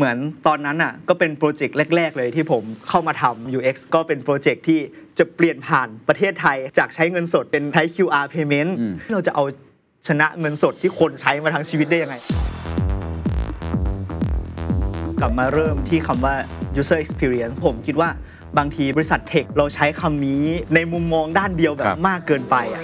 เหมือนตอนนั้นอะก็เป็นโปรเจกต์แรก ๆ เลยที่ผมเข้ามาทำ UX ก็เป็นโปรเจกต์ที่จะเปลี่ยนผ่านประเทศไทยจากใช้เงินสดเป็นใช้ QR payment อืมเราจะเอาชนะเงินสดที่คนใช้มาทั้งชีวิตได้ยังไง กลับมาเริ่มที่คำว่า user experience ผมคิดว่าบางทีบริษัทเทคเราใช้คำนี้ในมุมมองด้านเดียวแบครับบมากเกินไปอะ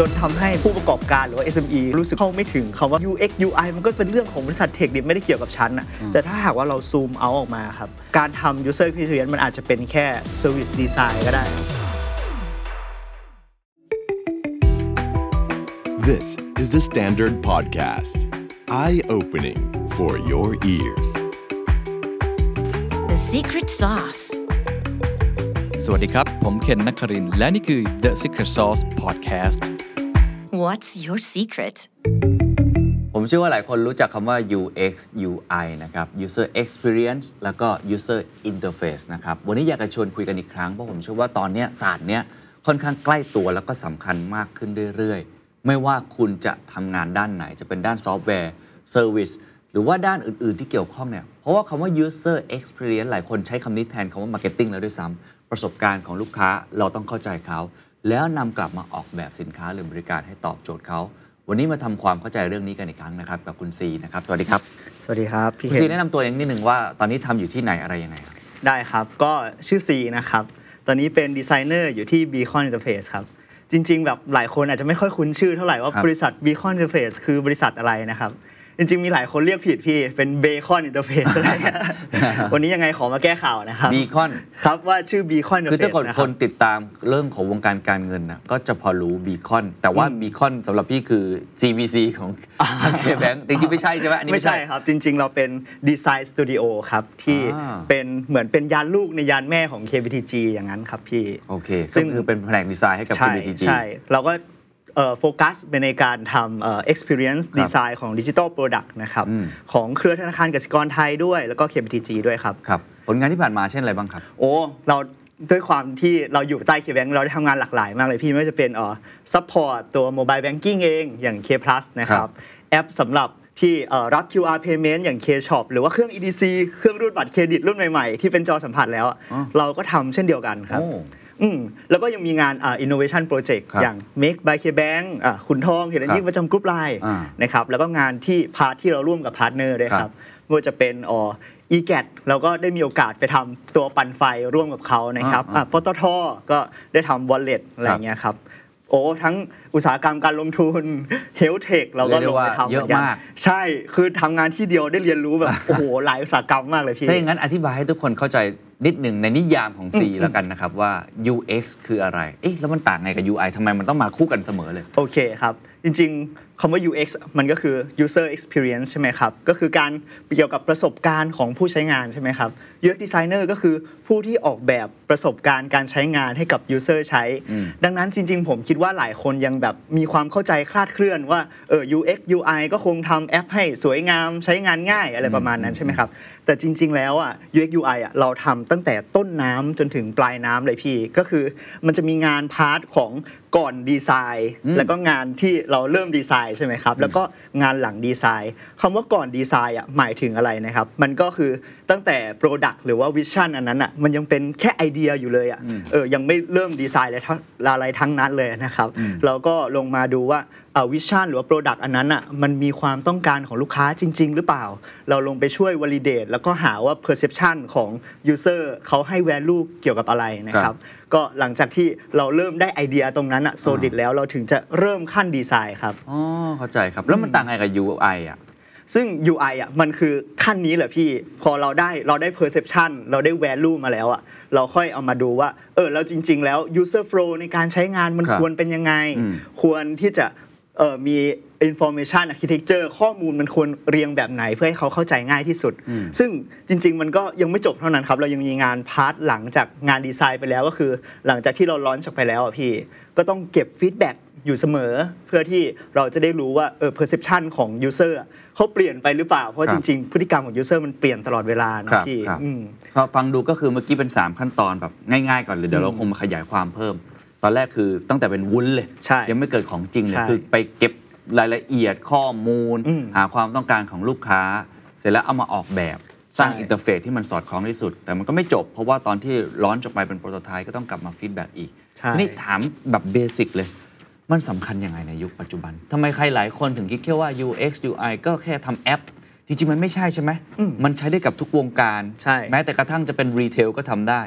จนทำให้ผู้ประกอบการหรือว่า SME รู้สึกเข้าไม่ถึงคำว่า UX UI มันก็เป็นเรื่องของบริษัทเทคดิไม่ได้เกี่ยวกับฉันอะแต่ถ้าหากว่าเราซูมเอาออกมาครับ การทำ user experience มันอาจจะเป็นแค่ service design ก็ได้ This is the Standard Podcast. Eye opening for your ears. The secret sauce. สวัสดีครับ ผมเคนนักครินทร์และนี่คือ The Secret Sauce Podcast What's your secret? ผมเชื่อว่าหลายคนรู้จักคำว่า UX UI นะครับ User Experience แล้วก็ User Interface นะครับ วันนี้อยากจะชวนคุยกันอีกครั้ง เพราะผมเชื่อว่าตอนนี้ศาสตร์เนี้ยค่อนข้างใกล้ตัวแล้วก็สำคัญมากขึ้นเรื่อยๆ ไม่ว่าคุณจะทำงานด้านไหน จะเป็นด้านซอฟต์แวร์ Service หรือว่าด้านอื่น ๆ ที่เกี่ยวข้องเนี่ย เพราะว่าคำว่า User Experience หลายคนใช้คำนี้แทนคำว่า Marketing แล้วด้วยซ้ำ ประสบการณ์ของลูกค้าเราต้องเข้าใจเขา แล้วนำกลับมาออกแบบสินค้าหรือบริการให้ตอบโจทย์เขาวันนี้มาทำความเข้าใจเรื่องนี้กันอีกครั้งนะครับกับคุณซีนะครับสวัสดีครับ สวัสดีครับพี่คุณเคนซีแนะนำตัวเองนิดหนึ่งว่าตอนนี้ทำอยู่ที่ไหนอะไรยังไงครับได้ครับก็ชื่อ C นะครับตอนนี้เป็นดีไซเนอร์อยู่ที่ Beacon Interface ครับจริง ๆ แบบหลายคนอาจจะไม่ค่อยคุ้นชื่อเท่าไหร่ว่าครับบริษัท Beacon Interface คือบริษัทอะไรนะครับ จริงๆ มีหลายคนเรียกผิดพี่ เป็น Bacon Interface อะไรเงี้ยวันนี้ยังไงขอมาแก้ข่าวนะครับบีคอนครับว่าชื่อ Beacon คือ Interface ถ้าคนนะคครับนติดตามเรื่องของวงการการเงินนะก็จะพอรู้บีคอนแต่ว่าอืมบีคอนสำหรับพี่คือ CVC ของเคแบงจริงๆ ไม่ใช่ใช่ไหมอันนี้ไม่ไม่ใช่ใช่ครับ จริง ๆ เราเป็นดีไซน์สตูดิโอครับ ที่อ่าเป็นเหมือนเป็นยานลูกในยานแม่ของ KBTG อย่างนั้นครับพี่โอเคซึ่ซึ่งงคือเป็นแผนกดีไซน์ให้กับใช่ KBTG ใช่เราก็เอ่อ โฟกัสไปในการทำเอ่อ experience ครับ design ของ digital product นะครับอืมของเครือธนาคารกสิกรไทยด้วย แล้วก็ KBTG ด้วยครับ ครับ ผลงานที่ผ่านมาเช่นอะไรบ้างครับ โอ้ เราด้วยความที่เราอยู่ใต้ KBank เราได้ทำงานหลากหลายมากเลยพี่ไม่ว่าจะเป็นเอ่อ support ตัว mobile banking เองอย่าง K Plus นะคครัรับบแอปสำหรับที่เอ่อรับ QR payment อย่าง K Shop หรือว่าเครื่อง EDC เครื่องรูดบัตรเครดิตรุ่นใหม่ๆ ที่เป็นจอสัมผัสแล้วอะอ๋อเราก็ทำเช่นเดียวกันครับโอ้อืมแล้วก็ยังมีงานอ่า innovation project ครับอย่าง make by KBank อ่าขุนทองเหรัญญิกประจำกรุ๊ปไลน์อ่านะครับแล้วก็งานที่ part ที่เราร่วมกับ partner ด้วยครับไม่ว่าจะเป็นอ๋อ EGAT เราก็ได้มีโอกาสไปทำตัวปั่นไฟร่วมกับเขานะครับอ่าอ่าปตทก็ได้ทำ wallet อะไรเงี้ยครับโอ้ทั้งอุตสาหกรรมการลงทุน health tech เราก็เรียกลได้งว่าไปทำเยอะหนนมาก ใช่คือทำงานที่เดียวได้เรียนรู้แบบ โอ้โหหลายอุตสาหกรรมมากเลยพี่ ถ้าอย่างนั้นอธิบายให้ทุกคนเข้าใจ นิดหนึ่งในนิยามของ C แล้วกันนะครับว่า UX คืออะไร เอ๊ะแล้วมันต่างไงกับ UI ทำไมมันต้องมาคู่กันเสมอเลย โอเคครับ จริงๆคำว่า UX มันก็คือ user experience ใช่ไหมครับ ก็คือการเกี่ยวกับประสบการณ์ของผู้ใช้งานใช่ไหมครับ UX designer ก็คือผู้ที่ออกแบบประสบการณ์การใช้งานให้กับ user ใช้อืมดังนั้นจริง ๆ ผมคิดว่าหลายคนยังแบบมีความเข้าใจคลาดเคลื่อนว่าเออ UX UI ก็คงทำแอปให้สวยงามใช้งานง่ายอะไรประมาณนั้นใช่ไหมครับ แต่จริง ๆ แล้วอะ UX UI อะเราทำตั้งแต่ต้นน้ำจนถึงปลายน้ำเลยพี่ ก็คือมันจะมีงาน part ของก่อนดีไซน์ แล้วก็งานที่เราเริ่มดีไซน์ใช่ไหมครับ แล้วก็งานหลังดีไซน์คำว่าก่อนดีไซน์อะหมายถึงอะไรนะครับ มันก็คือตั้งแต่ Product หรือว่า Vision อันนั้นอะมันยังเป็นแค่ไอเดียอยู่เลยอะเออยังไม่เริ่มดีไซน์อะไรทั้งอะไรทั้งนั้นเลยนะครับ เราก็ลงมาดูว่า vision หรือว่า Product อันนั้นอะมันมีความต้องการของลูกค้าจริง ๆ หรือเปล่า เราลงไปช่วย validate แล้วก็หาว่า perception ของ user เขาให้ value เกี่ยวกับอะไรนะคครัรับบ ก็หลังจากที่เราเริ่มได้ไอเดียตรงนั้นอะโซดิตแล้วเราถึงจะเริ่มขั้นดีไซน์ครับ อ๋อเข้าใจครับ แล้วมันต่างไงกับ UI อะ ซึ่ง UI อะมันคือขั้นนี้แหละพี่ พอเราได้เราได้ perception เราได้ value มาแล้วอะเราค่อยเอามาดูว่า เออแล้วจริง ๆ แล้ว user flow ในการใช้งานมันครับควรเป็นยังไง อืม ควรที่จะเออมี information architecture ข้อมูลมันควรเรียงแบบไหนเพื่อให้เขาเข้าใจง่ายที่สุด ซึ่งจริง ๆ มันก็ยังไม่จบเท่านั้นครับ เรายังมีงาน part หลังจากงานดีไซน์ไปแล้วก็คือ หลังจากที่เรา launch ออกไปแล้วอะพี่ ก็ต้องเก็บ feedback อยู่เสมอ เพื่อที่เราจะได้รู้ว่าเออ perception ของ user อะเขาเปลี่ยนไปหรือเปล่า เพราะครัจบริง ๆ พฤติกรรมของ user มันเปลี่ยนตลอดเวลานะครับพี่ครับอืมพอฟังดูก็คือเมื่อกี้เป็น 3 ขั้นตอนแบบง่ายๆ ก่อนเลยเดี๋ยวเราคงมาขยายความเพิ่ม ตอนแรกคือตั้งแต่เป็นวุ้นเลยใช่ยังไม่เกิดของจริงเลยใช่คือไปเก็บ รายละเอียดข้อมูล อืมหาความต้องการของลูกค้า เสร็จแล้วเอามาออกแบบสร้างใช่ interface ที่มันสอดคล้องที่สุด แต่มันก็ไม่จบ เพราะว่าตอนที่ร้อนจบไปเป็น prototype ก็ต้องกลับมา feedback อีก ใช่ทีนี่ถามแบบ basic เลย มันสำคัญยังไงในยุคปัจจุบัน ทำไมใครหลายคนถึงคิดแค่ว่า UX UI ก็แค่ทำแอป จริง ๆ มันไม่ใช่ใช่ไหม อืมมันใช้ได้กับทุกวงการ ใช่ แม้แต่กระทั่งจะเป็น retail ก็ทำได้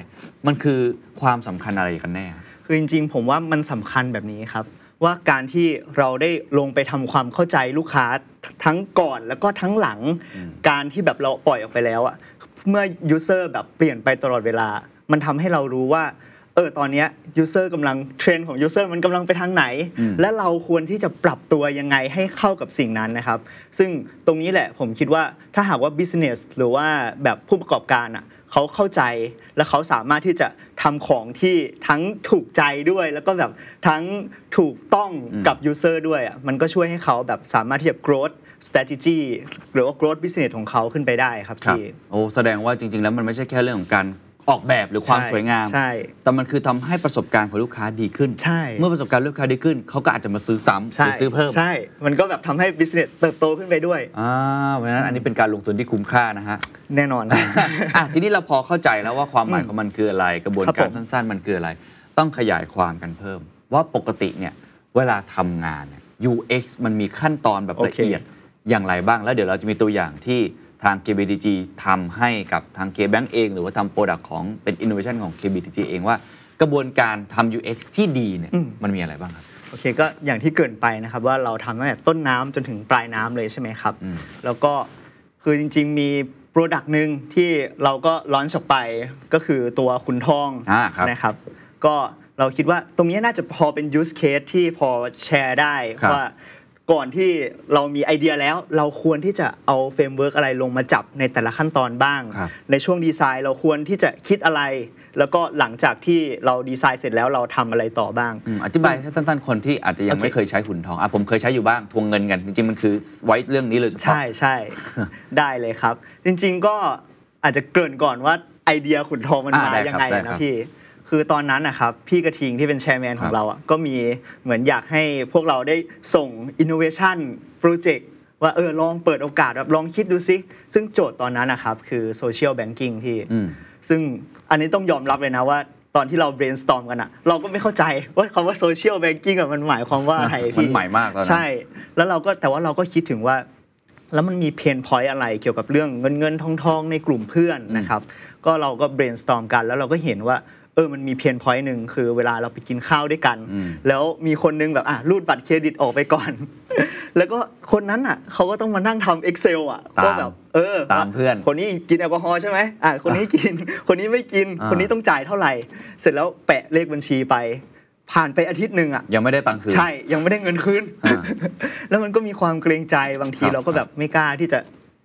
มันคือความสำคัญอะไรกันแน่ คือจริงๆ ผมว่ามันสำคัญแบบนี้ครับ ว่าการที่เราได้ลงไปทำความเข้าใจลูกค้าทั้งก่อนแล้วก็ทั้งหลัง การที่แบบเราปล่อยออกไปแล้วอะเมื่อ user แบบเปลี่ยนไปตลอดเวลา มันทำให้เรารู้ว่าเออตอนเนี้ย user กำลังเทรนด์ของ user มันกำลังไปทางไหนอืมและเราควรที่จะปรับตัวยังไงให้เข้ากับสิ่งนั้นนะครับ ซึ่งตรงนี้แหละผมคิดว่าถ้าหากว่า business หรือว่าแบบผู้ประกอบการอะ เขาเข้าใจและเขาสามารถที่จะทำของที่ทั้งถูกใจด้วย แล้วก็แบบทั้งถูกต้องกับ user ด้วยอะมันก็ช่วยให้เขาแบบสามารถที่จะ growth strategy หรือว่า growth business ของเขาขึ้นไปได้ครับครับพี่โอ้แสดงว่าจริง ๆ แล้วมันไม่ใช่แค่เรื่องของการ ออกแบบหรือความใช่สวยงาม ใช่ แต่มันคือทำให้ประสบการณ์ของลูกค้าดีขึ้น ใช่ เมื่อประสบการณ์ลูกค้าดีขึ้น เขาก็อาจจะมาซื้อซ้ำหใช่รือซื้อเพิ่มใช่ มันก็แบบทำให้ business เติบโตขึ้นไปด้วย อ่าเพราะฉะนั้นอันนี้เป็นการลงทุนที่คุ้มค่านะฮะ แน่นอน อะทีนี้เราพอเข้าใจแล้วว่าความหมายอืมของมันคืออะไร กระบวนครับการผมสั้นๆ มันคืออะไร ต้องขยายความกันเพิ่ม ว่าปกติเนี่ยเวลาทำงานเนี่ย UX มันมีขั้นตอนแบบละเอียดโอเคอย่างไรบ้างแล้วเดี๋ยวเราจะมีตัวอย่างที่ ทาง KBDG ทำให้กับทาง KBank เอง หรือว่าทำ product ของเป็น innovation ของ KBDG เองว่ากระบวนการทำ UX ที่ดีเนี่ยอืมมันมีอะไรบ้างครับโอเคก็อย่างที่เกริ่นไปนะครับว่าเราทำตั้งแต่ต้นน้ำจนถึงปลายน้ำเลยใช่ไหมครับอืมแล้วก็คือจริง ๆ มี product หนึ่งที่เราก็ launch ออกไปก็คือตัวขุนทองอ่าครับนะครับ ก็เราคิดว่าตรงนี้น่าจะพอเป็น use case ที่พอแชร์ได้ครับว่า ก่อนที่เรามีไอเดียแล้ว เราควรที่จะเอา framework อะไรลงมาจับในแต่ละขั้นตอนบ้างครับในช่วงดีไซน์เราควรที่จะคิดอะไร แล้วก็หลังจากที่เราดีไซน์เสร็จแล้วเราทำอะไรต่อบ้างอืมอธิบายให้สั้นๆคนที่อาจจะยังโอเคไม่เคยใช้ขุนทองอะผมเคยใช้อยู่บ้างทวงเงินกัน จริงๆมันคือไว้เรื่องนี้เลยเฉพาะใช่ใช่ได้เลยครับ จริง ๆก็อาจจะเกริ่นก่อนว่าไอเดียขุนทองมันอ่ามาได้ยังครับไงได้ครันะบพี่ คือตอนนั้นนะครับพี่กระทิงที่เป็นแชร์แมนขอครังบเราอะก็มีเหมือนอยากให้พวกเราได้ส่ง innovation project ว่าเออลองเปิดโอกาสแบบลองคิดดูซิซึ่งโจทย์ตอนนั้นนะครับคือ social banking พี่อืมซึ่งอันนี้ต้องยอมรับเลยนะว่าตอนที่เรา brainstorm กันอะเราก็ไม่เข้าใจว่าคำว่า social banking อะมันหมายความว่าอะไรมันพี่ใหม่มากตอนนั้นใช่ แล้วเราก็แต่ว่าเราก็คิดถึงว่า แล้วมันมี pain point อะไรเกี่ยวกับเรื่องเงินเงินทองทองในกลุ่มเพื่อนนะครับ ก็เราก็ brainstorm กันแล้วเราก็เห็นว่า เออมันมี pain point หนึ่งคือเวลาเราไปกินข้าวด้วยกันอืมแล้วมีคนนึงแบบอะรูดบัตรเครดิตออกไปก่อน แล้วก็คนนั้นอะเขาก็ต้องมานั่งทำ Excel อะตามก็แบบเออตามเพื่อน คนนี้กินแอลกอฮอล์ใช่ไหมอะคนนี้กิน คนนี้ไม่กินอ่าคนนี้ต้องจ่ายเท่าไหร่ เสร็จแล้วแปะเลขบัญชีไป ผ่านไปอาทิตย์หนึ่งอะยังไม่ได้ตังค์คืนใช่ยังไม่ได้เงินคืนอ่าแล้วมันก็มีความเกรงใจบางทีครับเราก็แบบไม่กล้าที่จะ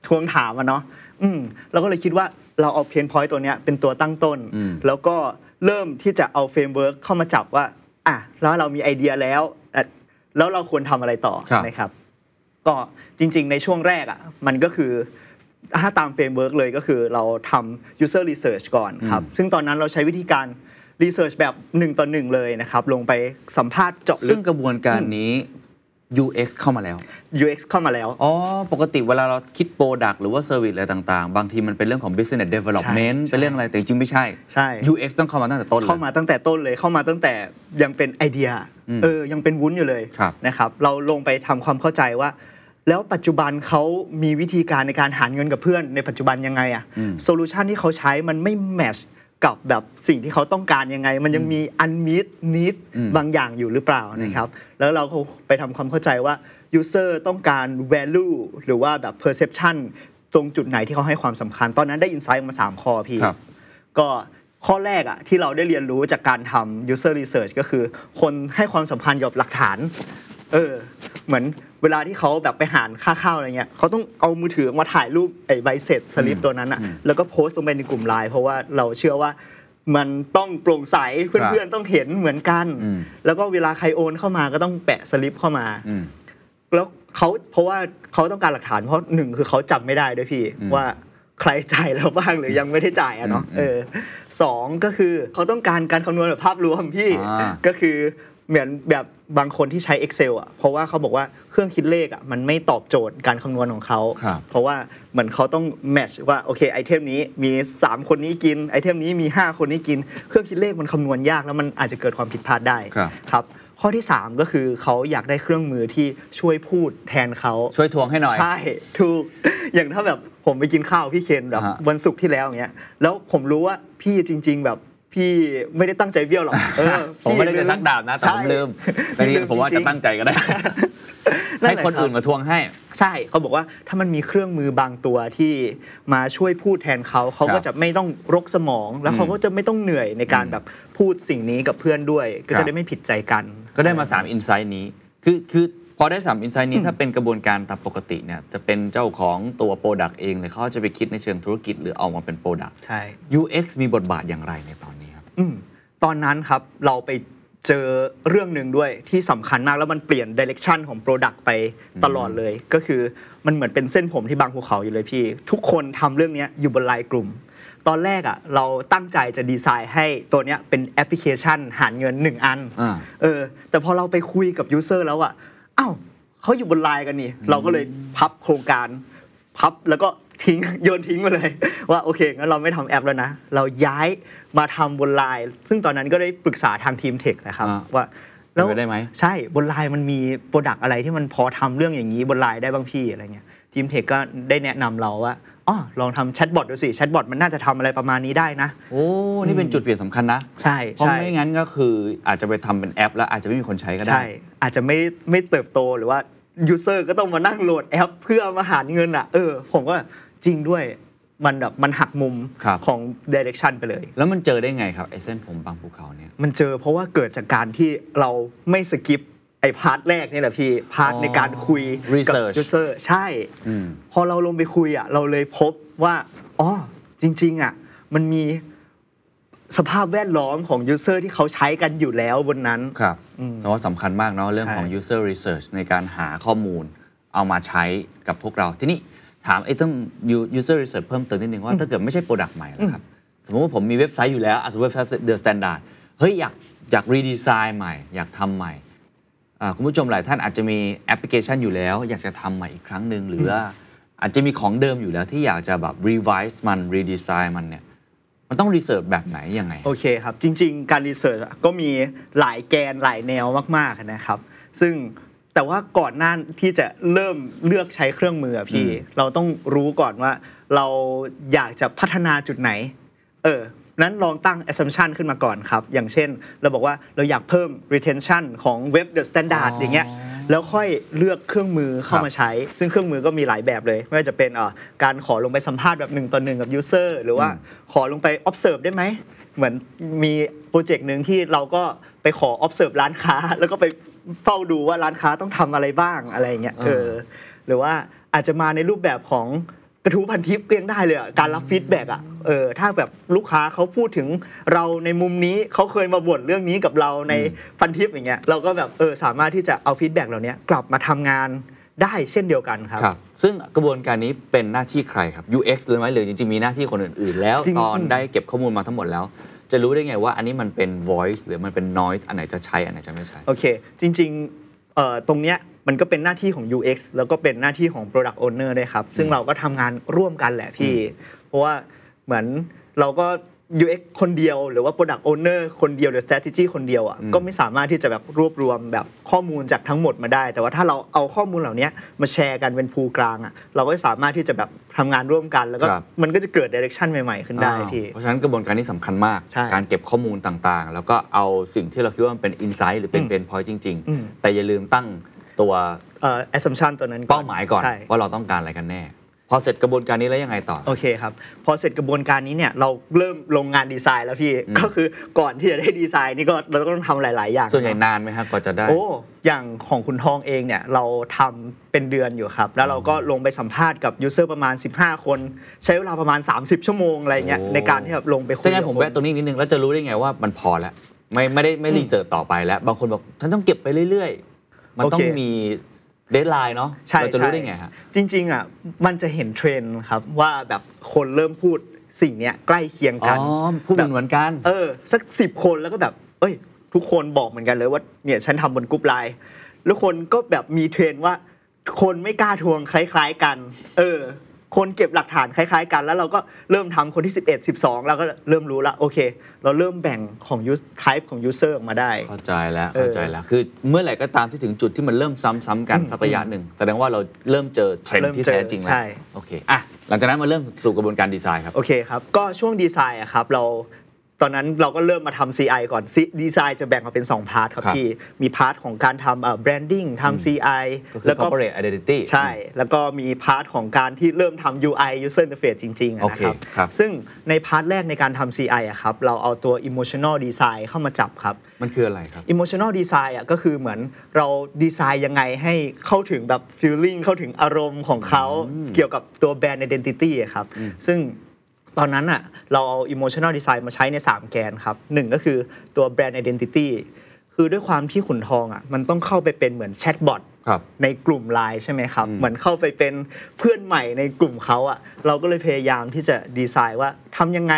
ทวงถามอะเนาะอืมเราก็เลยคิดว่าเราเอา pain point ตัวเนี้ยเป็นตัวตั้งต้นอืมแล้วก็ เริ่มที่จะเอา framework เข้ามาจับว่าอะแล้วเรามีไอเดียแล้วอะแล้วเราควรทำอะไรต่อครับนะครับ ก็จริง ๆ ในช่วงแรกอะมันก็คือถ้าตาม framework เลยก็คือเราทำ user research ก่อนครับ ซึ่งตอนนั้นเราใช้วิธีการ research แบบหนึ่งต่อหนึ่งเลยนะครับ ลงไปสัมภาษณ์เจาะลึซึ่งกระบวนการนี้ UX เข้ามาแล้ว UX เข้ามาแล้ว อ๋อ ปกติเวลาเราคิด product หรือว่า service อะไรต่างๆ บางทีมันเป็นเรื่องของ business development ใช่เป็นเรื่องอะไรแต่จริงๆไม่ใช่ ใช่ UX ต้องเข้ามาตั้งแต่ต้นเลยเข้ามาตั้งแต่ต้นเลย เข้ามาตั้งแต่ยังเป็นไอเดียอืมเออ ยังเป็นวุ้นอยู่เลยครับนะครับ เราลงไปทำความเข้าใจว่า แล้วปัจจุบันเขามีวิธีการในการหารเงินกับเพื่อนในปัจจุบันยังไงอะอืม solution ที่เขาใช้มันไม่ matchกับแบบสิ่งที่เขาต้องการยังไง มันยังมีอันมิดนิดอืมบางอย่างอยู่หรือเปล่านะครับ แล้วเราก็ไปทำความเข้าใจว่า user ต้องการ value หรือว่าแบบ perception ตรงจุดไหนที่เขาให้ความสำคัญ ตอนนั้นได้ insight มา 3 ข้อพี่ ครับ ก็ข้อแรกอะที่เราได้เรียนรู้จากการทำ user research ก็คือ คนให้ความสำคัญกับหลักฐาน เออ เหมือนเวลาที่เขาแบบไปหารค่าข้าวอะไรเงี้ยเขาต้องเอามือถือมาถ่ายรูปไอ้ใบเสร็จสลิปตัวนั้นอะแล้วก็โพสต์ลงไปในกลุ่มไลน์เพราะว่าเราเชื่อว่า มันต้องโปร่งใสเพื่อนๆต้องเห็นเหมือนกันอืมแล้วก็เวลาใครโอนเข้ามาก็ต้องแปะสลิปเข้ามาอืมแล้วเขาเพราะว่าเขาต้องการหลักฐานเพราะหนึ่งคือเขาจำไม่ได้ด้วยพี่อืมว่าใครจ่ายแล้วบ้างหรือยังไม่ได้จ่ายอะเนาะอืมเออสองก็คือเขาต้องการการคำนวณแบบภาพรวมพี่อ่าก็คือ เหมือนแบบบางคนที่ใช้ Excel อะเพราะว่าเขาบอกว่าเครื่องคิดเลขอะมันไม่ตอบโจทย์การคำนวณของเขา ครับเพราะว่าเหมือนเขาต้อง match ว่าโอเค item นี้มี 3 คนนี้กิน item นี้มี 5 คนนี้กิน เครื่องคิดเลขมันคำนวณยากแล้วมันอาจจะเกิดความผิดพลาดได้ครับ ครับ ข้อที่ 3 ก็คือเขาอยากได้เครื่องมือที่ช่วยพูดแทนเขา ช่วยทวงให้หน่อย ใช่ถูก อย่างถ้าแบบผมไปกินข้าวพี่เคนแบบอ่าฮะวันศุกร์ที่แล้วอย่างเงี้ยแล้วผมรู้ว่าพี่จริง ๆ แบบ พี่ไม่ได้ตั้งใจเบี้ยวหรอกเออผมไม่ได้พี่จะชักดาบนะแต่ผมใช่ลืมแต่นี่พี่ลืม ผมว่าจริงๆ จะตั้งใจก็ได้นั่นให้แหละให้คนอื่นรับมาทวงให้ ใช่เขาบอกว่าถ้ามันมีเครื่องมือบางตัวที่มาช่วยพูดแทนเขาเขาก็ครับจะไม่ต้องรกสมอง แล้วเขาก็จะไม่ต้องเหนื่อยในการอืมแบบพูดสิ่งนี้กับเพื่อนด้วย ก็ครัจะได้ไม่ผิดใจกัน ก็ได้มา3 insight นี้คือคือพอได้3 insight นี้ถ้าเป็นกระบวนการตามปกติเนี่ยจะเป็นเจ้าของตัว product เองเนี่ยเขาจะไปคิดในเชิงธุรกิจหรือเอามาเป็น product ใช่ UX มีบทบาทอย่างไรในตอนนี้ครับอืม ตอนนั้นครับเราไปเจอเรื่องหนึ่งด้วยที่สำคัญมากแล้วมันเปลี่ยน direction ของ Product ไปตลอดเลย ก็คือมันเหมือนเป็นเส้นผมที่บังภูเขาอยู่เลยพี่ ทุกคนทำเรื่องเนี้ยอยู่บนไลน์กลุ่ม ตอนแรกอะเราตั้งใจจะดีไซน์ให้ตัวเนี้ยเป็นแอปพลิเคชันหารเงิน 1 อันอ่าเออแต่พอเราไปคุยกับ user แล้วอะอ้าวเขาอยู่บนไลน์กันนี่ เราก็เลยพับโครงการพับแล้วก็ ทิ้งโยนทิ้งไปเลย ว่าโอเคงั้นเราไม่ทำแอปแล้วนะ เราย้ายมาทำบนไลน์ซึ่งตอนนั้นก็ได้ปรึกษาทางทีม tech นะครับอ่าว่าเป็นไปได้ไหมใช่บนไลน์มันมี product อะไรที่มันพอทำเรื่องอย่างนี้บนไลน์ได้บ้างพี่อะไรเงี้ยทีม tech ก็ได้แนะนำเราว่าอ๋อลองทำ chatbot ดูสิ chatbot มันน่าจะทำอะไรประมาณนี้ได้นะ โอ้ นี่เป็นจุดเปลี่ยนสำคัญนะ ใช่เพราะใช่ไม่งั้นก็คืออาจจะไปทำเป็นแอป แล้วอาจจะไม่มีคนใช้ก็ได้ ใช่ อาจจะไม่ไม่เติบโตหรือว่า user ก็ต้องมานั่งโหลดแอป เพื่อมาหารเงินอะเออผมก็ จริงด้วยมันแบบมันหักมุมครับ ของ direction ไปเลย แล้วมันเจอได้ไงครับไอ้เส้นผมบังภูเขาเนี่ย มันเจอเพราะว่าเกิดจากการที่เราไม่ skip ไอ้ part แรกนี่แหละพี่ part อ๋อในการคุยกั Research ยูเซอร์ใช่ อืม พอเราลงไปคุยอะเราเลยพบว่าอ๋อจริง ๆอะมันมีสภาพแวดล้อมของ user ที่เขาใช้กันอยู่แล้วบนนั้น ครับอืมเพราะว่าสำคัญมากเนาะเรื่องของ ใช่ user research ในการหาข้อมูลเอามาใช้กับพวกเรา ทีนี้ ถามไอ้ต้อง u- user research เพิ่มเติมนิดนึงว่าถ้าเกิดไม่ใช่ product ใหม่แล้วครับ สมมติว่าผมมีเว็บไซต์อยู่แล้วอาจจะเว็บไซต์ The Standard เฮ้ย อยากอยาก redesign ใหม่ อยากทำใหม่อ่าคุณผู้ชมหลายท่านอาจจะมีแอปพลิเคชันอยู่แล้ว อยากจะทำใหม่อีกครั้งหนึ่งหรือว่าอาจจะมีของเดิมอยู่แล้วที่อยากจะแบบ revise มัน redesign มันเนี่ยมันต้อง research แบบไหนยังไง โอเคครับ จริง ๆ การรีเสิร์ชอะก็มีหลายแกนหลายแนวมาก ๆ นะครับ ซึ่ง แต่ว่าก่อนหน้าที่จะเริ่มเลือกใช้เครื่องมืออะพี่อืมเราต้องรู้ก่อนว่า เราอยากจะพัฒนาจุดไหน เออ นั้นลองตั้ง assumption ขึ้นมาก่อนครับ อย่างเช่น เราบอกว่าเราอยากเพิ่ม retention ของเว็บ the standard อย่างเงี้ยแล้วค่อยเลือกเครื่องมือเข้าครับมาใช้ ซึ่งเครื่องมือก็มีหลายแบบเลย ไม่ว่าจะเป็นเอ่อการขอลงไปสัมภาษณ์แบบหนึ่งต่อหนึ่งกับ user หรือว่าอืมขอลงไป observe ได้ไหม เหมือนมีโปรเจกต์หนึ่งที่เราก็ไปขอ observe ร้านค้า แล้วก็ไป เฝ้าดูว่าร้านค้าต้องทำอะไรบ้างอะไรอย่างเงี้ยอ่าเออหรือว่าอาจจะมาในรูปแบบของกระทู้พันทิปก็ยังได้เลยอะการรับ feedback อะเออถ้าแบบลูกค้าเขาพูดถึงเราในมุมนี้เขาเคยมาบ่นเรื่องนี้กับเราในพันทิปอย่างเงี้ยเราก็แบบเออสามารถที่จะเอา feedback เหล่านี้กลับมาทำงานได้เช่นเดียวกันครับครับซึ่งกระบวนการนี้เป็นหน้าที่ใครครับ UX เลยไหมหรือจริงๆมีหน้าที่คนอื่น ๆ แล้วจริงตอนได้เก็บข้อมูลมาทั้งหมดแล้ว จะรู้ได้ไงว่าอันนี้มันเป็น voice หรือมันเป็น noise อันไหนจะใช้ อันไหนจะไม่ใช้ โอเค จริงๆเอ่อตรงเนี้ยมันก็เป็นหน้าที่ของ UX แล้วก็เป็นหน้าที่ของ Product Owner ด้วยครับ ซึ่งเราก็ทำงานร่วมกันแหละพี่ เพราะว่าเหมือนเราก็ UX คนเดียวหรือว่า Product Owner คนเดียวหรือ Strategy คนเดียวอะอืมก็ไม่สามารถที่จะแบบรวบรวมแบบข้อมูลจากทั้งหมดมาได้ แต่ว่าถ้าเราเอาข้อมูลเหล่านี้มาแชร์กันเป็นพูลกลางอะเราก็สามารถที่จะแบบทำงานร่วมกัน แล้วก็ครับมันก็จะเกิด Direction ใหม่ ๆ ขึ้นได้อ่าพี่เพราะฉะนั้นกระบวนการนี้สำคัญมากใช่การเก็บข้อมูลต่างๆ แล้วก็เอาสิ่งที่เราคิดว่ามันเป็น insight หรือเป็นอืมเป็น point จริงอืมๆแต่อย่าลืมตั้งตัวเอ่อ assumption ตัวนั้นก่อนเป้าหมายก่อนใช่ว่าเราต้องการอะไรกันแน่ พอเสร็จกระบวนการนี้แล้วยังไงต่อ โอเคครับ พอเสร็จกระบวนการนี้เนี่ยเราเริ่มลงงานดีไซน์แล้วพี่อืมก็คือก่อนที่จะได้ดีไซน์นี่ก็เราต้องทำหลาย ๆ อย่าง ส่วนใหญ่นานไหมครับกว่าจะได้ โอ้ อย่างของคุณทองเองเนี่ยเราทำเป็นเดือนอยู่ครับ แล้วเราก็ลงไปสัมภาษณ์กับ user ประมาณ 15 คน ใช้เวลาประมาณ 30 ชั่วโมงอะไรเงี้ยโอ้ในการที่แบบลงไปคุยถ้างั้นผมกับคแวะตรงนี้นิดนึงแล้วจะรู้ได้ไงว่ามันพอแล้วไม่ไม่ได้ไม่ research ต่อไปแล้ว บางคนบอกฉันต้องเก็บไปเรื่อย ๆ มันต้องโอเคมี deadline เนาะใช่เราจะรู้ใช่ได้ไงฮะจริงๆอะมันจะเห็นเทรนด์ครับว่าแบบคนเริ่มพูดสิ่งเนี้ยใกล้เคียงกันอ๋อพูดเหมือนเหมือนกัน เออ สักสิบคนแล้วก็แบบ เอ้ย ทุกคนบอกเหมือนกันเลยว่าเนี่ยฉันทำบนกรุ๊ปไลน์แล้วคนก็แบบมีเทรนด์ว่า คนไม่กล้าทวงคล้าย ๆกัน เออ คนเก็บหลักฐานคล้ายๆ กัน แล้วเราก็เริ่มทำคนที่ 11 12แล้วก็เริ่มรู้ละโอเค เราเริ่มแบ่งของยูส type ของ user ออกมาได้ เข้าใจแล้วเออเข้าใจแล้ว คือเมื่อไหร่ก็ตามที่ถึงจุดที่มันเริ่มซ้ำๆกันอืมสักระยะหนึ่ง แสดงว่าเราเริ่มเจอเทรนด์เริ่มเจอที่แท้จริงแล้วใช่โอเคอะหลังจากนั้นมาเริ่มสู่กระบวนการดีไซน์ครับโอเคครับก็ช่วงดีไซน์อะครับเรา ตอนนั้นเราก็เริ่มมาทำ CI ก่อนดีไซน์จะแบ่งออกเป็น 2 part ครับครับพี่ มี part ของการทำเอ่อ branding ทำ CI ก็คือแล้วก็ corporate identity ใช่ แล้วก็มี part ของการที่เริ่มทำ UI user interface จริงๆอะนะโอเคครับครับ ซึ่งใน part แรกในการทำ CI อะครับ เราเอาตัว emotional design เข้ามาจับครับ มันคืออะไรครับ emotional design อะก็คือเหมือนเราดีไซน์ยังไงให้เข้าถึงแบบ feeling เข้าถึงอารมณ์ของเขาเกี่ยวกับตัวแบรนด์ identity อะครับซึ่ง ตอนนั้นอะเราเอา emotional design มาใช้ใน 3 แกนครับหนึ่งก็คือตัวแบรนด์ identity คือด้วยความที่ขุนทองอะมันต้องเข้าไปเป็นเหมือนแชทบอทครับในกลุ่มไลน์ใช่ไหมครับ เหมือนเข้าไปเป็นเพื่อนใหม่ในกลุ่มเขาอะเราก็เลยพยายามที่จะดีไซน์ว่าทำยังไง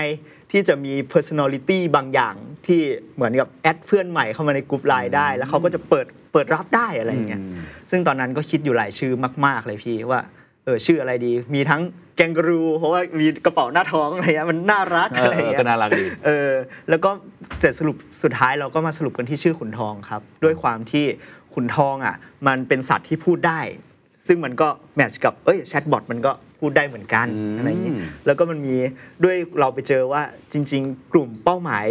ที่จะมี personality บางอย่างที่เหมือนกับ add เพื่อนใหม่เข้ามาในกลุ่มไลน์ได้ แล้วเขาก็จะเปิดเปิดรับได้อะไรอย่างเงี้ยอืมซึ่งตอนนั้นก็คิดอยู่หลายชื่อมาก ๆ เลยพี่ว่าเออชื่ออะไรดีมีทั้ง แกงกรูเพราะว่ามีกระเป๋าหน้าท้องอะไรเงี้ยมันน่ารักเอออะไรเออเงี้ยก็น่ารักดีเออแล้วก็เสร็จสรุปสุดท้ายเราก็มาสรุปกันที่ชื่อขุนทองครับ ด้วยความที่ขุนทองอะ มันเป็นสัตว์ที่พูดได้ ซึ่งมันก็แมทช์กับเอ้ยแชทบอทมันก็พูดได้เหมือนกันอืมอะไรอย่างนี้แล้วก็มันมีด้วยเราไปเจอว่าจริง ๆ กลุ่มเป้าหมาย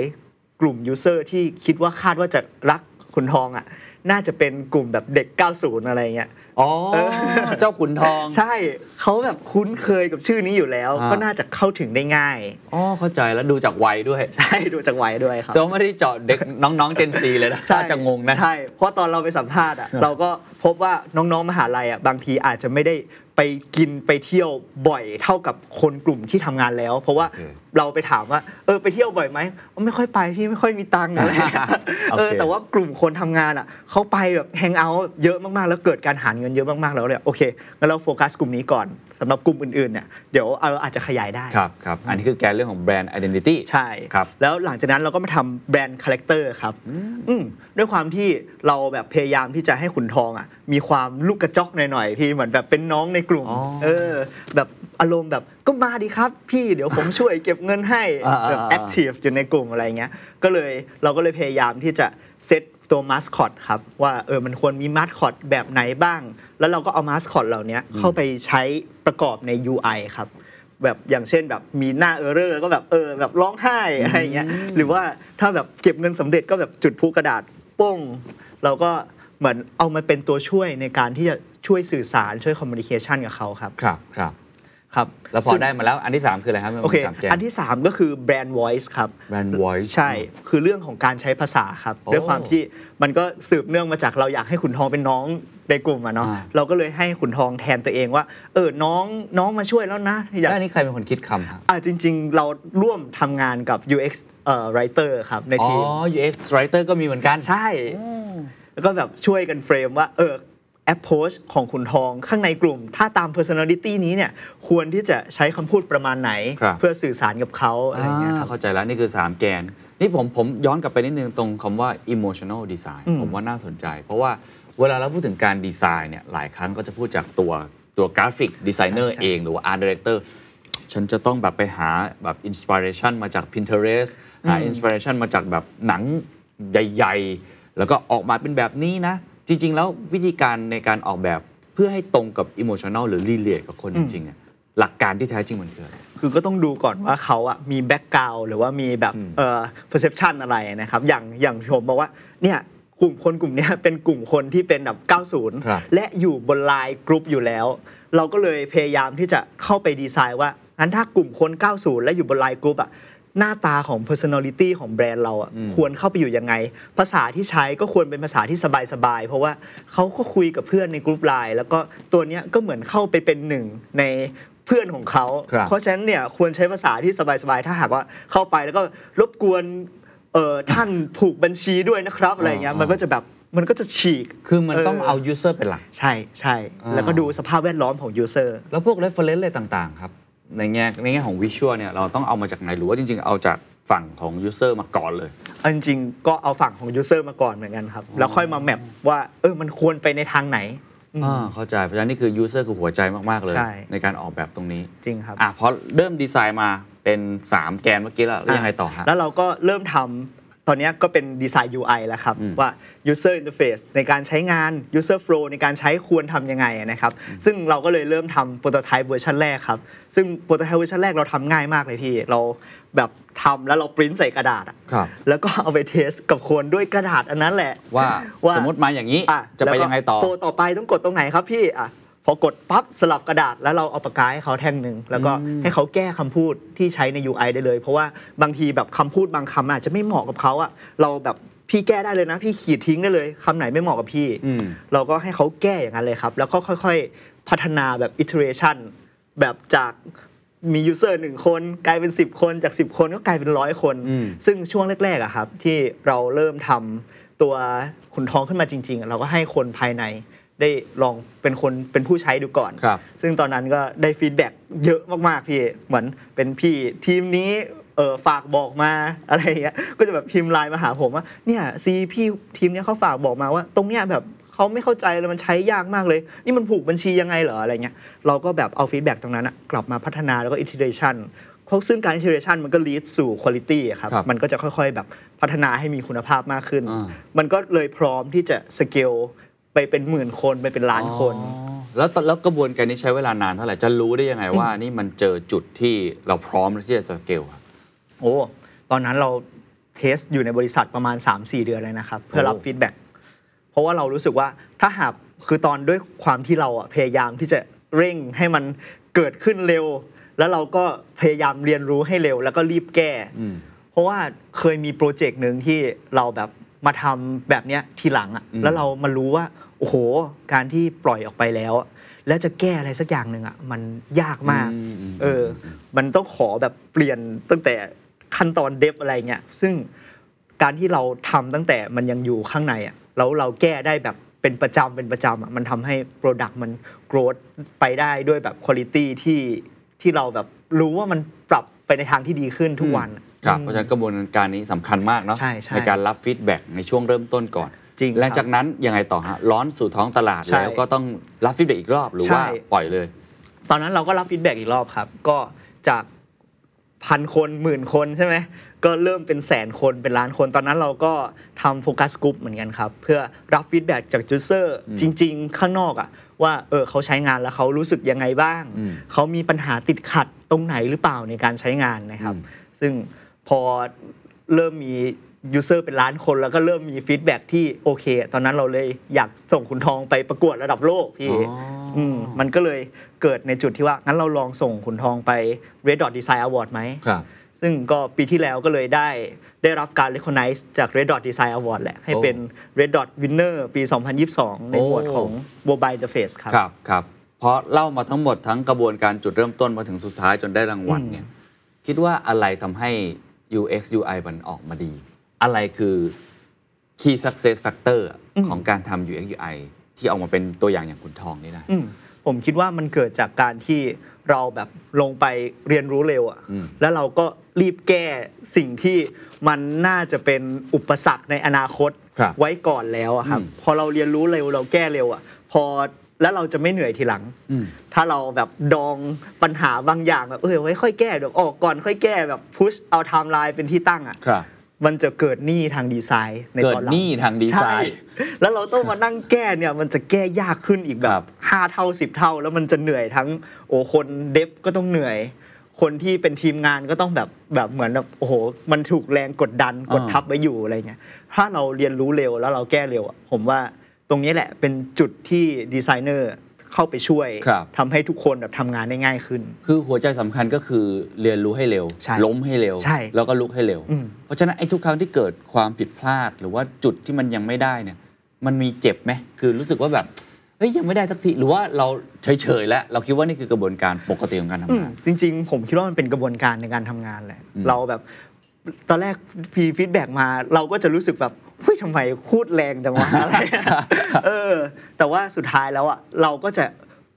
กลุ่มยูเซอร์ที่คิดว่าคาดว่าจะรักขุนทองอะ น่าจะเป็นกลุ่มแบบเด็ก 90 อะไรเงี้ยอ๋อเออเจ้าขุนทอง ใช่เขาแบบคุ้นเคยกับชื่อนี้อยู่แล้วอ่าก็น่าจะเข้าถึงได้ง่ายอ๋อเข้าใจแล้วดูจากวัยด้วย ใช่ดูจากวัยด้วยครับแต่ว่าไม่ได้เจาะเด็กน้องๆเจนซีเลยนะถ้าจะงงนะใช่เพราะตอนเราไปสัมภาษณ์อะเราก็พบว่าน้องๆมหาลัยอะบางทีอาจจะไม่ได้ไปกินไปเที่ยวบ่อยเท่ากับคนกลุ่มที่ทำงานแล้ว เพราะว่าโอเคเราไปถามว่าเออไปเที่ยวบ่อยไหมไม่ค่อยไปพี่ไม่ค่อยมีตังค์อะไรอย่างเงี้ยโอเคเออแต่ว่ากลุ่มคนทำงานอะเขาไปแบบ hang out เยอะมากๆ แล้วเกิดการหารเงินเยอะมากๆแล้วเนี่ยโอเคงั้นเราโฟกัสกลุ่มนี้ก่อนสำหรับกลุ่มอื่นๆเนี่ยเดี๋ยวเราอาจจะขยายได้ครับครับอันนี้คือแกนเรื่องของแบรนด์ identity ใช่ครับแล้วหลังจากนั้นเราก็มาทำ brand character ครับอืมด้วยความที่เราแบบพยายามที่จะให้ขุนทองอะมีความลูกกระจ๊อกหน่อยๆพี่เหมือนแบบเป็นน้องในกลุ่มอ๋อเออแบบอารมณ์แบบ ก็มาดีครับ พี่เดี๋ยวผมช่วยเก็บเงินให้อ่าๆๆแบบ active อยู่ในกลุ่มอะไรเงี้ยก็เลยเราก็เลยพยายามที่จะเซตตัวมาสคอตครับ ว่าเออมันควรมีมาสคอตแบบไหนบ้าง แล้วเราก็เอามาสคอตเหล่านี้เข้าไปใช้ประกอบใน UI ครับ แบบอย่างเช่นแบบมีหน้า error ก็แบบเออแบบร้องไห้อะไรอย่างเงี้ยหรือว่าถ้าแบบเก็บเงินสำเร็จก็แบบจุดพลุกระดาษโป้งเราก็เหมือนเอามาเป็นตัวช่วยในการที่จะช่วยสื่อสารช่วยคอมมูนิเคชันกับเขาครับ ครับครับ ครับแล้วพอซึ่ง ได้มาแล้วอันที่ 3 คืออะไรครับมันโอเคมีสามแกนอันที่ 3 ก็คือแบรนด์ voice ครับ brand voice ใช่ คือเรื่องของการใช้ภาษาครับ โอ้ด้วยความที่มันก็สืบเนื่องมาจากเราอยากให้ขุนทองเป็นน้องในกลุ่มอะเนาะ อ่า เราก็เลยให้ขุนทองแทนตัวเองว่า เออ น้องน้องมาช่วยแล้วนะอยาก แล้วอันนี้ใครเป็นคนคิดคำครับอ่าจริง ๆ เราร่วมทำงานกับ UX เอ่อ writer ครับ ในอ๋อ ทีม UX writer ก็มีเหมือนกัน ใช่ แล้วก็แบบช่วยกัน frame ว่า เออ approach ของขุนทองข้างในกลุ่ม ถ้าตาม personality นี้เนี่ยควรที่จะใช้คำพูดประมาณไหน ครับ เพื่อสื่อสารกับเขาอะไรอย่างเงี้ยครับอ่าเข้าใจแล้ว นี่คือ 3 แกน นี่ผมผมย้อนกลับไปนิดนึงตรงคำว่า emotional design อืมผมว่าน่าสนใจ เพราะว่าเวลาเราพูดถึงการดีไซน์เนี่ยหลายครั้งก็จะพูดจากตัวตัว graphic designer เองหรือว่า art director ฉันจะต้องแบบไปหาแบบ inspiration มาจาก Pinterest หา inspiration มาจากแบบหนังใหญ่ ๆ แล้วก็ออกมาเป็นแบบนี้นะ จริง ๆ แล้ววิธีการในการออกแบบเพื่อให้ตรงกับ emotional หรือ relate กับคนจริงๆอะหลักการที่แท้จริงมันคืออะไร คือก็ต้องดูก่อนว่าเขาอะมี background หรือว่ามีแบบเอ่อ perception อะไรนะครับ อย่างอย่างผมบอกว่าเนี่ยกลุ่มคนกลุ่มเนี้ยเป็นกลุ่มคนที่เป็นแบบ ครับ 90 และอยู่บนไลน์กรุ๊ปอยู่แล้ว เราก็เลยพยายามที่จะเข้าไปดีไซน์ว่างั้นถ้ากลุ่มคน 90 และอยู่บนไลน์กรุ๊ปอะ หน้าตาของ personality ของแบรนด์เราอะควรเข้าไปอยู่ยังไง ภาษาที่ใช้ก็ควรเป็นภาษาที่สบายๆ เพราะว่าเขาก็คุยกับเพื่อนในกรุ๊ปไลน์แล้วก็ตัวเนี้ยก็เหมือนเข้าไปเป็นหนึ่งในเพื่อนของเขาครับเพราะฉะนั้นเนี่ยควรใช้ภาษาที่สบายๆ ถ้าหากว่าเข้าไปแล้วก็รบกวนเอ่อท่านผูกบัญชีด้วยนะครับอะไรเงี้ยอ่ามัมันก็จะแบบมันก็จะฉีก คือมันต้องเอา user เป็นหลัก ใช่ใช่อ่าแล้วก็ดูสภาพแวดล้อมของ user แล้วพวก reference อะไรต่าง ๆ ครับ ในแง่ในแง่ของ visual เนี่ยเราต้องเอามาจากไหนหรือว่าจริง ๆ เอาจากฝั่งของ user มาก่อนเลยเอาจริงๆก็เอาฝั่งของ user มาก่อนเหมือนกันครับ แล้วค่อยมาแมปว่าเออมันควรไปในทางไหนอืมอ่าเข้าใจเพราะฉะนั้นนี่คือ user คือหัวใจมากๆเลยใช่ในการออกแบบตรงนี้จริงครับอะพอเริ่มดีไซน์มาเป็น 3 แกนเมื่อกี้แล้วแล้วยังไงต่อฮะแล้วเราก็เริ่มทำ ตอนเนี้ยก็เป็นดีไซน์ UI แล้วครับอืมว่า user interface ในการใช้งาน user flow ในการใช้ควรทำยังไงนะครับ ซึ่งเราก็เลยเริ่มทำ prototype เวอร์ชันแรกครับ ซึ่ง prototype เวอร์ชันแรกเราทำง่ายมากเลยพี่ เราแบบทำแล้วเราปริ้นใส่กระดาษอะครับแล้วก็เอาไป test กับคนด้วยกระดาษอันนั้นแหละ ว่าว่าสมมติมาอย่างนี้อะจะไปแล้วก็ยังไงต่อ flow ต่อไปต้องกดตรงไหนครับพี่อะ พอกดปั๊บสลับกระดาษแล้วเราเอาปากกาให้เขาแท่งหนึ่งแล้วก็อืมให้เขาแก้คำพูดที่ใช้ใน UI ได้เลย เพราะว่าบางทีแบบคำพูดบางคำอาจจะไม่เหมาะกับเขาอะเราแบบพี่แก้ได้เลยนะ พี่ขีดทิ้งได้เลยคำไหนไม่เหมาะกับพี่อืมเราก็ให้เขาแก้อย่างนั้นเลยครับ แล้วก็ค่อยๆ พัฒนาแบบ iteration แบบจากมี user หนึ่งคนกลายเป็น 10 คนจาก 10 คนก็กลายเป็นร้อยคนอืมซึ่งช่วงแรกๆอะครับ ที่เราเริ่มทำตัวขุนทองขึ้นมาจริง ๆ เราก็ให้คนภายใน ได้ลองเป็นคนเป็นผู้ใช้ดูก่อน ครับ ซึ่งตอนนั้นก็ได้ feedbackเยอะมากๆพี่เหมือนเป็นพี่ทีมนี้เออฝากบอกมาอะไรอย่างเงี้ยก็จะแบบพิมพ์ไลน์มาหาผมว่าเนี่ยซีพี่ทีมเนี้ยเขาฝากบอกมาว่า ตรงเนี้ยแบบเขาไม่เข้าใจเลยมันใช้ยากมากเลย นี่มันผูกบัญชียังไงเหรออะไรเงี้ยเราก็แบบเอา feedback ตรงนั้นอะกลับมาพัฒนาแล้วก็อิ t เ r ชันเพราะซึ่งการอิ t เ r ชันมันก็ lead สู่ quality อะครับครับมันก็จะค่อยๆแบบพัฒนาให้มีคุณภาพมากขึ้น อ่า มันก็เลยพร้อมที่จะสเกล ไปเป็นหมื่นคนไปเป็นล้านคนอ๋อแล้วแล้วกระบวนการนี้ใช้เวลานานเท่าไหร่จะรู้ได้ยังไงว่านี่มันเจอจุดที่เราพร้อมที่จะสเกลอะโอ้ตอนนั้นเรา test อยู่ในบริษัทประมาณ 3-4 เดือนเลยนะครับ เพื่อรับโอ้ feedback เพราะว่าเรารู้สึกว่าถ้าหากคือตอนด้วยความที่เราอะพยายามที่จะเร่งให้มันเกิดขึ้นเร็ว แล้วเราก็พยายามเรียนรู้ให้เร็ว แล้วก็รีบแก้อืมเพราะว่าเคยมีโปรเจกต์หนึ่งที่เราแบบ มาทำแบบเนี้ยทีหลังอะอืมแล้วเรามารู้ว่าโอ้โห การที่ปล่อยออกไปแล้วอะแล้วจะแก้อะไรสักอย่างหนึ่งอะมันยากมากอืมอืมเออ มันต้องขอแบบเปลี่ยนตั้งแต่ขั้นตอนเดฟอะไรเงี้ย ซึ่งการที่เราทำตั้งแต่มันยังอยู่ข้างในอะแล้วเราแก้ได้แบบเป็นประจำเป็นประจำอะมันทำให้โปรดักต์มันโกรธไปได้ด้วยแบบคุณ i t y ที่ที่เราแบบรู้ว่ามันปรับไปในทางที่ดีขึ้นทุกวัน ครับอืมเพราะฉะนั้นกระบวนการนี้สำคัญมากเนาะใช่ใช่การรับ feedback ในช่วงเริ่มต้นก่อนจริงหลังครับจากนั้นยังไงต่อฮะ launch สู่ท้องตลาดใช่แล้วก็ต้องรับ feedback อีกรอบหรือใช่ว่าปล่อยเลย ตอนนั้นเราก็รับ feedback อีกรอบครับ ก็จากพันคนหมื่นคนใช่ไหมก็เริ่มเป็นแสนคนเป็นล้านคน ตอนนั้นเราก็ทำ focus group เหมือนกันครับ เพื่อรับ feedback จาก user จริง ๆ ข้างนอกอะว่าเออเขาใช้งานแล้วเขารู้สึกยังไงบ้างอืมเขามีปัญหาติดขัดตรงไหนหรือเปล่าในการใช้งานนะครับอืมซึ่ง พอเริ่มมี user เป็นล้านคนแล้วก็เริ่มมี feedback ที่โอเค ตอนนั้นเราเลยอยากส่งขุนทองไปประกวดระดับโลกพี่อ๋ออืมมันก็เลยเกิดในจุดที่ว่า งั้นเราลองส่งขุนทองไป Red Dot Design Award ไหมครับ ซึ่งก็ปีที่แล้วก็เลยได้ได้รับการ recognize จาก Red Dot Design Award แหละ ให้โอ้เป็น Red Dot Winner ปี 2022 ในหมวดโอ้ของ Mobile Interface ครับ ครับครับเพราะเล่ามาทั้งหมดทั้งกระบวนการจุดเริ่มต้นมาถึงสุดท้ายจนได้รางวัลเนี่ย คิดว่าอะไรทำให้ UX UI มันออกมาดี อะไรคือ key success factor ของการทำ UX UI ที่ออกมาเป็นตัวอย่างอย่างคุณทองนี่นะอืมผมคิดว่ามันเกิดจากการที่เราแบบลงไปเรียนรู้เร็วอะอืมแล้วเราก็รีบแก้สิ่งที่มันน่าจะเป็นอุปสรรคในอนาคตครับไว้ก่อนแล้วอะครับอืมพอเราเรียนรู้เร็วเราแก้เร็วอะพอ แล้วเราจะไม่เหนื่อยทีหลังอืมถ้าเราแบบดองปัญหาบางอย่างแบบเออไว้ค่อยแก้เดี๋ยวออกก่อนค่อยแก้แบบ push เอาไทม์ไลน์เป็นที่ตั้งอะครับมันจะเกิดหนี้ทางดีไซน์ในเกิตดอนหลังหนี้ทางดีไซน์ใช่แล้วเราต้องมานั่งแก้เนี่ยมันจะแก้ยากขึ้นอีกแบบครับห้าเท่าสิบเท่า แล้วมันจะเหนื่อยทั้งโอ้คน dev ก็ต้องเหนื่อย คนที่เป็นทีมงานก็ต้องแบบแบบเหมือนแบบโอ้โหมันถูกแรงกดดันกดทับไว้อยู่อะไรเงี้ยถ้าเราเรียนรู้เร็วแล้วเราแก้เร็วอะผมว่า ตรงนี้แหละเป็นจุดที่ดีไซเนอร์เข้าไปช่วย ครับทำให้ทุกคนแบบทำงานได้ง่ายขึ้น คือหัวใจสำคัญก็คือเรียนรู้ให้เร็ว ใช่ล้มให้เร็ว ใช่แล้วก็ลุกให้เร็ว อืม เพราะฉะนั้นไอ้ทุกครั้งที่เกิดความผิดพลาด หรือว่าจุดที่มันยังไม่ได้เนี่ย มันมีเจ็บไหมคือรู้สึกว่าแบบเฮ้ยยังไม่ได้สักทีหรือว่าเราเฉยๆแล้วเราคิดว่านี่คือกระบวนการปกติของการทำอืมงานจริงๆ ผมคิดว่ามันเป็นกระบวนการในการทำงานแหละ อืมเราแบบตอนแรกฟี feedback มาเราก็จะรู้สึกแบบ เฮ้ยทำไมพูดแรงจังวะอะไรเออ แต่ว่าสุดท้ายแล้วอะเราก็จะ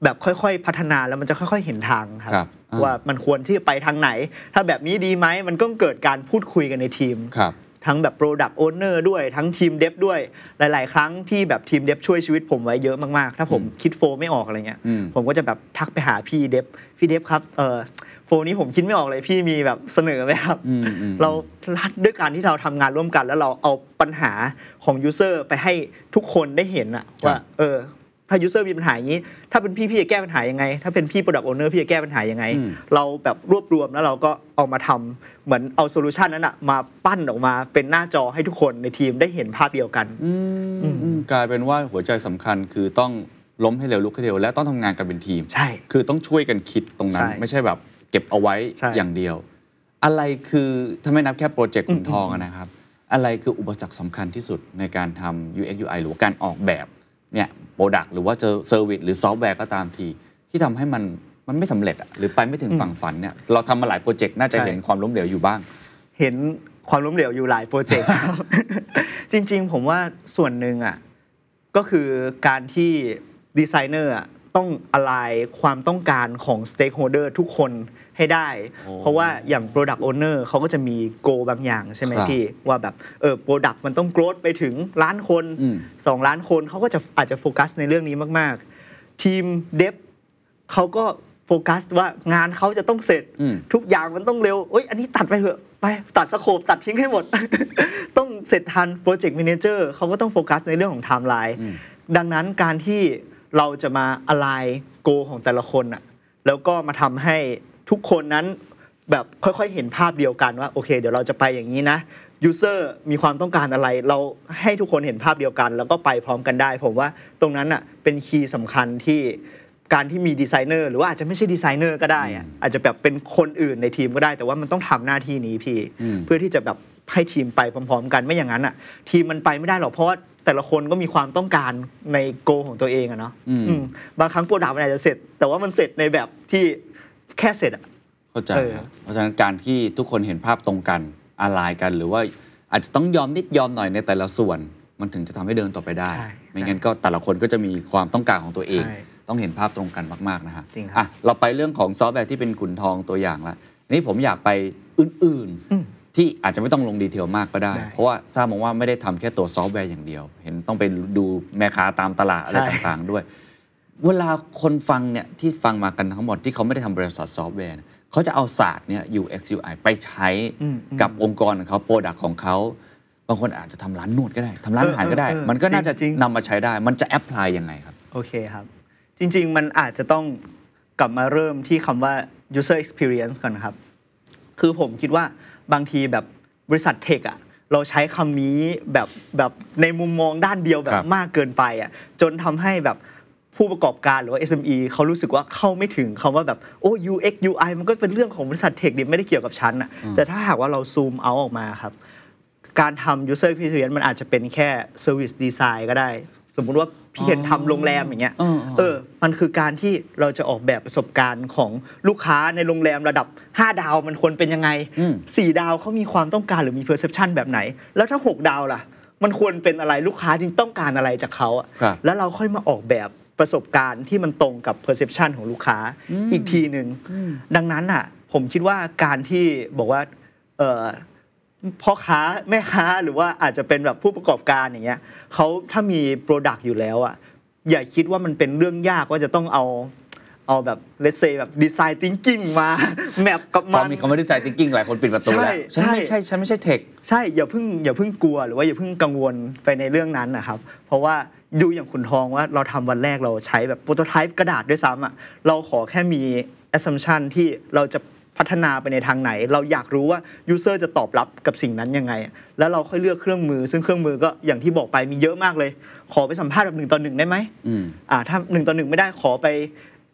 แบบค่อยๆ พัฒนาแล้วมันจะค่อยๆ เห็นทางครับครับอ่าว่ามันควรที่จะไปทางไหน ถ้าแบบนี้ดีไหมมันก็เกิดการพูดคุยกันในทีมครับทั้งแบบ Product Owner ด้วยทั้งทีม dev ด้วยหลาย ๆ ครั้งที่แบบทีม dev ช่วยชีวิตผมไว้เยอะมาก ๆ ถ้าผมอืมคิด flow ไม่ออกอะไรเงี้ยอืมผมก็จะแบบทักไปหาพี่ dev พี่ dev ครับเออ flow นี้ผมคิดไม่ออกเลยพี่มีแบบเสนอไหมครับอืมอืมเราด้วยการที่เราทำงานร่วมกัน แล้วเราเอาปัญหาของ user ไปให้ทุกคนได้เห็นอะว่า เออ ถ้า user มีปัญหาอย่างนี้ ถ้าเป็นพี่พี่จะแก้ปัญหายังไง ถ้าเป็นพี่ Product Owner พี่จะแก้ปัญหายังไงอืมเราแบบรวบรวมแล้วเราก็เอามาทำเหมือนเอา solution นั้นอะมาปั้นออกมาเป็นหน้าจอให้ทุกคนในทีมได้เห็นภาพเดียวกันอืมอืมกลายเป็นว่าหัวใจสำคัญคือต้องล้มให้เร็วลุกให้เร็วและต้องทำงานกันเป็นทีมใช่ คือต้องช่วยกันคิดตรงนั้นใช่ไม่ใช่แบบ เก็บเอาไว้ใช่อย่างเดียว อะไรคือถ้าไม่นับแค่โปรเจกต์ขุนทองอืมอะนะครับ อะไรคืออุปสรรคสำคัญที่สุดในการทำ UX UI หรือว่าการออกแบบเนี่ย product หรือว่าเจอ service หรือซอฟต์แวร์ก็ตามที ที่ทำให้มันมันไม่สำเร็จอะหรือไปไม่ถึงฝั่งฝันเนี่ยเราทำมาหลายโปรเจกต์น่าจะเห็นความล้มเหลวอยู่บ้าง เห็นความล้มเหลวอยู่หลายโปรเจกต์ครับ จริงๆ ผมว่าส่วนหนึ่งอะก็คือการที่ดีไซเนอร์อะ ต้องอะไรความต้องการของ stakeholder ทุกคนให้ได้โอ้เพราะว่าอย่าง Product Owner เขาก็จะมี goal บางอย่างใช่ไหมครับพี่ ว่าแบบเออ Product มันต้อง grow ไปถึงล้านคนอืม2ล้านคนเขาก็จะอาจจะโฟกัสในเรื่องนี้มากๆ ทีม dev เขาก็โฟกัสว่างานเขาจะต้องเสร็จอืมทุกอย่างมันต้องเร็วเอ้ยอันนี้ตัดไปเถอะไปตัด scope ตัดทิ้งให้หมด ต้องเสร็จทันโปรเจกต์ a ม a เจอร์เขาก็ต้องโฟกัสในเรื่องของไทม์ไลน์อืมดังนั้นการที่ เราจะมา align goal ของแต่ละคนอะแล้วก็มาทำให้ทุกคนนั้นแบบค่อยๆ เห็นภาพเดียวกันว่าโอเค เดี๋ยวเราจะไปอย่างนี้นะ user มีความต้องการอะไร เราให้ทุกคนเห็นภาพเดียวกัน แล้วก็ไปพร้อมกันได้ ผมว่าตรงนั้นอะเป็น key สำคัญที่การที่มีดีไซเนอร์หรือว่าอาจจะไม่ใช่ดีไซเนอร์ก็ได้อะอาจจะแบบเป็นคนอื่นในทีมก็ได้ แต่ว่ามันต้องทำหน้าที่นี้พี่อืมเพื่อที่จะแบบให้ทีมไปพร้อมๆ กันไม่อย่างนั้นอะ ทีมมันไปไม่ได้หรอกเพราะว่าแต่ละคนก็มีความต้องการใน goal ของตัวเองอะเนาะอืมอืมบางครั้ง product มันอาจจะเสร็จ แต่ว่ามันเสร็จในแบบที่แค่เสร็จอะเข้าใจเออครับเพราะฉะนั้นการที่ทุกคนเห็นภาพตรงกันอะไรกัน หรือว่าอาจจะต้องยอมนิดยอมหน่อยในแต่ละส่วน มันถึงจะทำให้เดินต่อไปได้ใช่ไม่งั้นก็แต่ละคนก็จะมีความต้องการของตัวเองใช่ต้องเห็นภาพตรงกันมากๆนะฮะจริงครับอะเราไปเรื่องของซอฟต์แวร์ที่เป็นขุนทองตัวอย่างละทีนี้ผมอยากไปอื่นอืมๆ ที่อาจจะไม่ต้องลง detail มากก็ได้ ได้ เพราะว่าทราบมาว่าไม่ได้ทำแค่ตัวซอฟต์แวร์อย่างเดียว เห็นต้องไปดูแม่ค้าตามตลาดอะไรใช่ ต่างๆด้วย เวลาคนฟังเนี่ยที่ฟังมากันทั้งหมดที่เขาไม่ได้ทำบริษัทซอฟต์แวร์เนี่ยเขาจะเอาศาสตร์เนี่ย UX UI ไปใช้อืมอืม กับองค์กรของเขา product ของเขา บางคนอาจจะทำร้านนวดก็ได้ทำร้านอาหารก็ได้ เออเออมันก็น่าจะจริงๆ นำมาใช้ได้ มันจะ apply ยังไงครับ โอเคครับ จริง ๆ มันอาจจะต้องกลับมาเริ่มที่คำว่า user experience ก่อนครับ คือผมคิดว่า บางทีแบบบริษัทเทคอะเราใช้คำนี้แบบแบบในมุมมองด้านเดียวแบครับบมากเกินไปอะจนทำให้แบบผู้ประกอบการหรือว่า SME เขารู้สึกว่าเข้าไม่ถึงคำว่าแบบโอ้ UX UI มันก็เป็นเรื่องของบริษัทเทคดิไม่ได้เกี่ยวกับฉันอะแต่ถ้าหากว่าเราซูมเอาออกมาครับ การทำ user experience มันอาจจะเป็นแค่ service design ก็ได้ สมมุติว่า พี่เคนทำโรงแรมอย่างเงี้ยเออเออเออ มันคือการที่เราจะออกแบบประสบการณ์ของลูกค้าในโรงแรมระดับ 5 ดาวมันควรเป็นยังไงอืม4ดาวเขามีความต้องการหรือมี perception แบบไหน แล้วถ้า 6 ดาวล่ะ มันควรเป็นอะไรลูกค้าจริงต้องการอะไรจากเขาอะครับแล้วเราค่อยมาออกแบบประสบการณ์ที่มันตรงกับ perception ของลูกค้าอีกทีหนึ่งดังนั้นอะ ผมคิดว่าการที่บอกว่าเออ พ่อค้าแม่ค้าหรือว่าอาจจะเป็นแบบผู้ประกอบการอย่างเงี้ยเขาถ้ามี product อยู่แล้วอะอย่าคิดว่ามันเป็นเรื่องยากว่าจะต้องเอาเอาแบบ let's say แบบดีไซน์ thinking มา map กับพอมันมีคำว่าดีไซน์ thinking หลายคนปิดประตูแล้วใช่ฉันไม่ใช่ใช่ฉันไม่ใช่ tech ใช่อย่าเพิ่งอย่าเพิ่งกลัวหรือว่าอย่าเพิ่งกังวลไปในเรื่องนั้นนะครับ เพราะว่าดูอย่างขุนทองว่าเราทำวันแรกเราใช้แบบ prototype กระดาษด้วยซ้ำอะเราขอแค่มี assumption ที่เราจะ พัฒนาไปในทางไหน เราอยากรู้ว่า user จะตอบรับกับสิ่งนั้นยังไง แล้วเราค่อยเลือกเครื่องมือ ซึ่งเครื่องมือก็อย่างที่บอกไปมีเยอะมากเลย ขอไปสัมภาษณ์แบบหนึ่งต่อหนึ่งได้ไหมอืมอ่าถ้าหนึ่งต่อหนึ่งไม่ได้ขอไป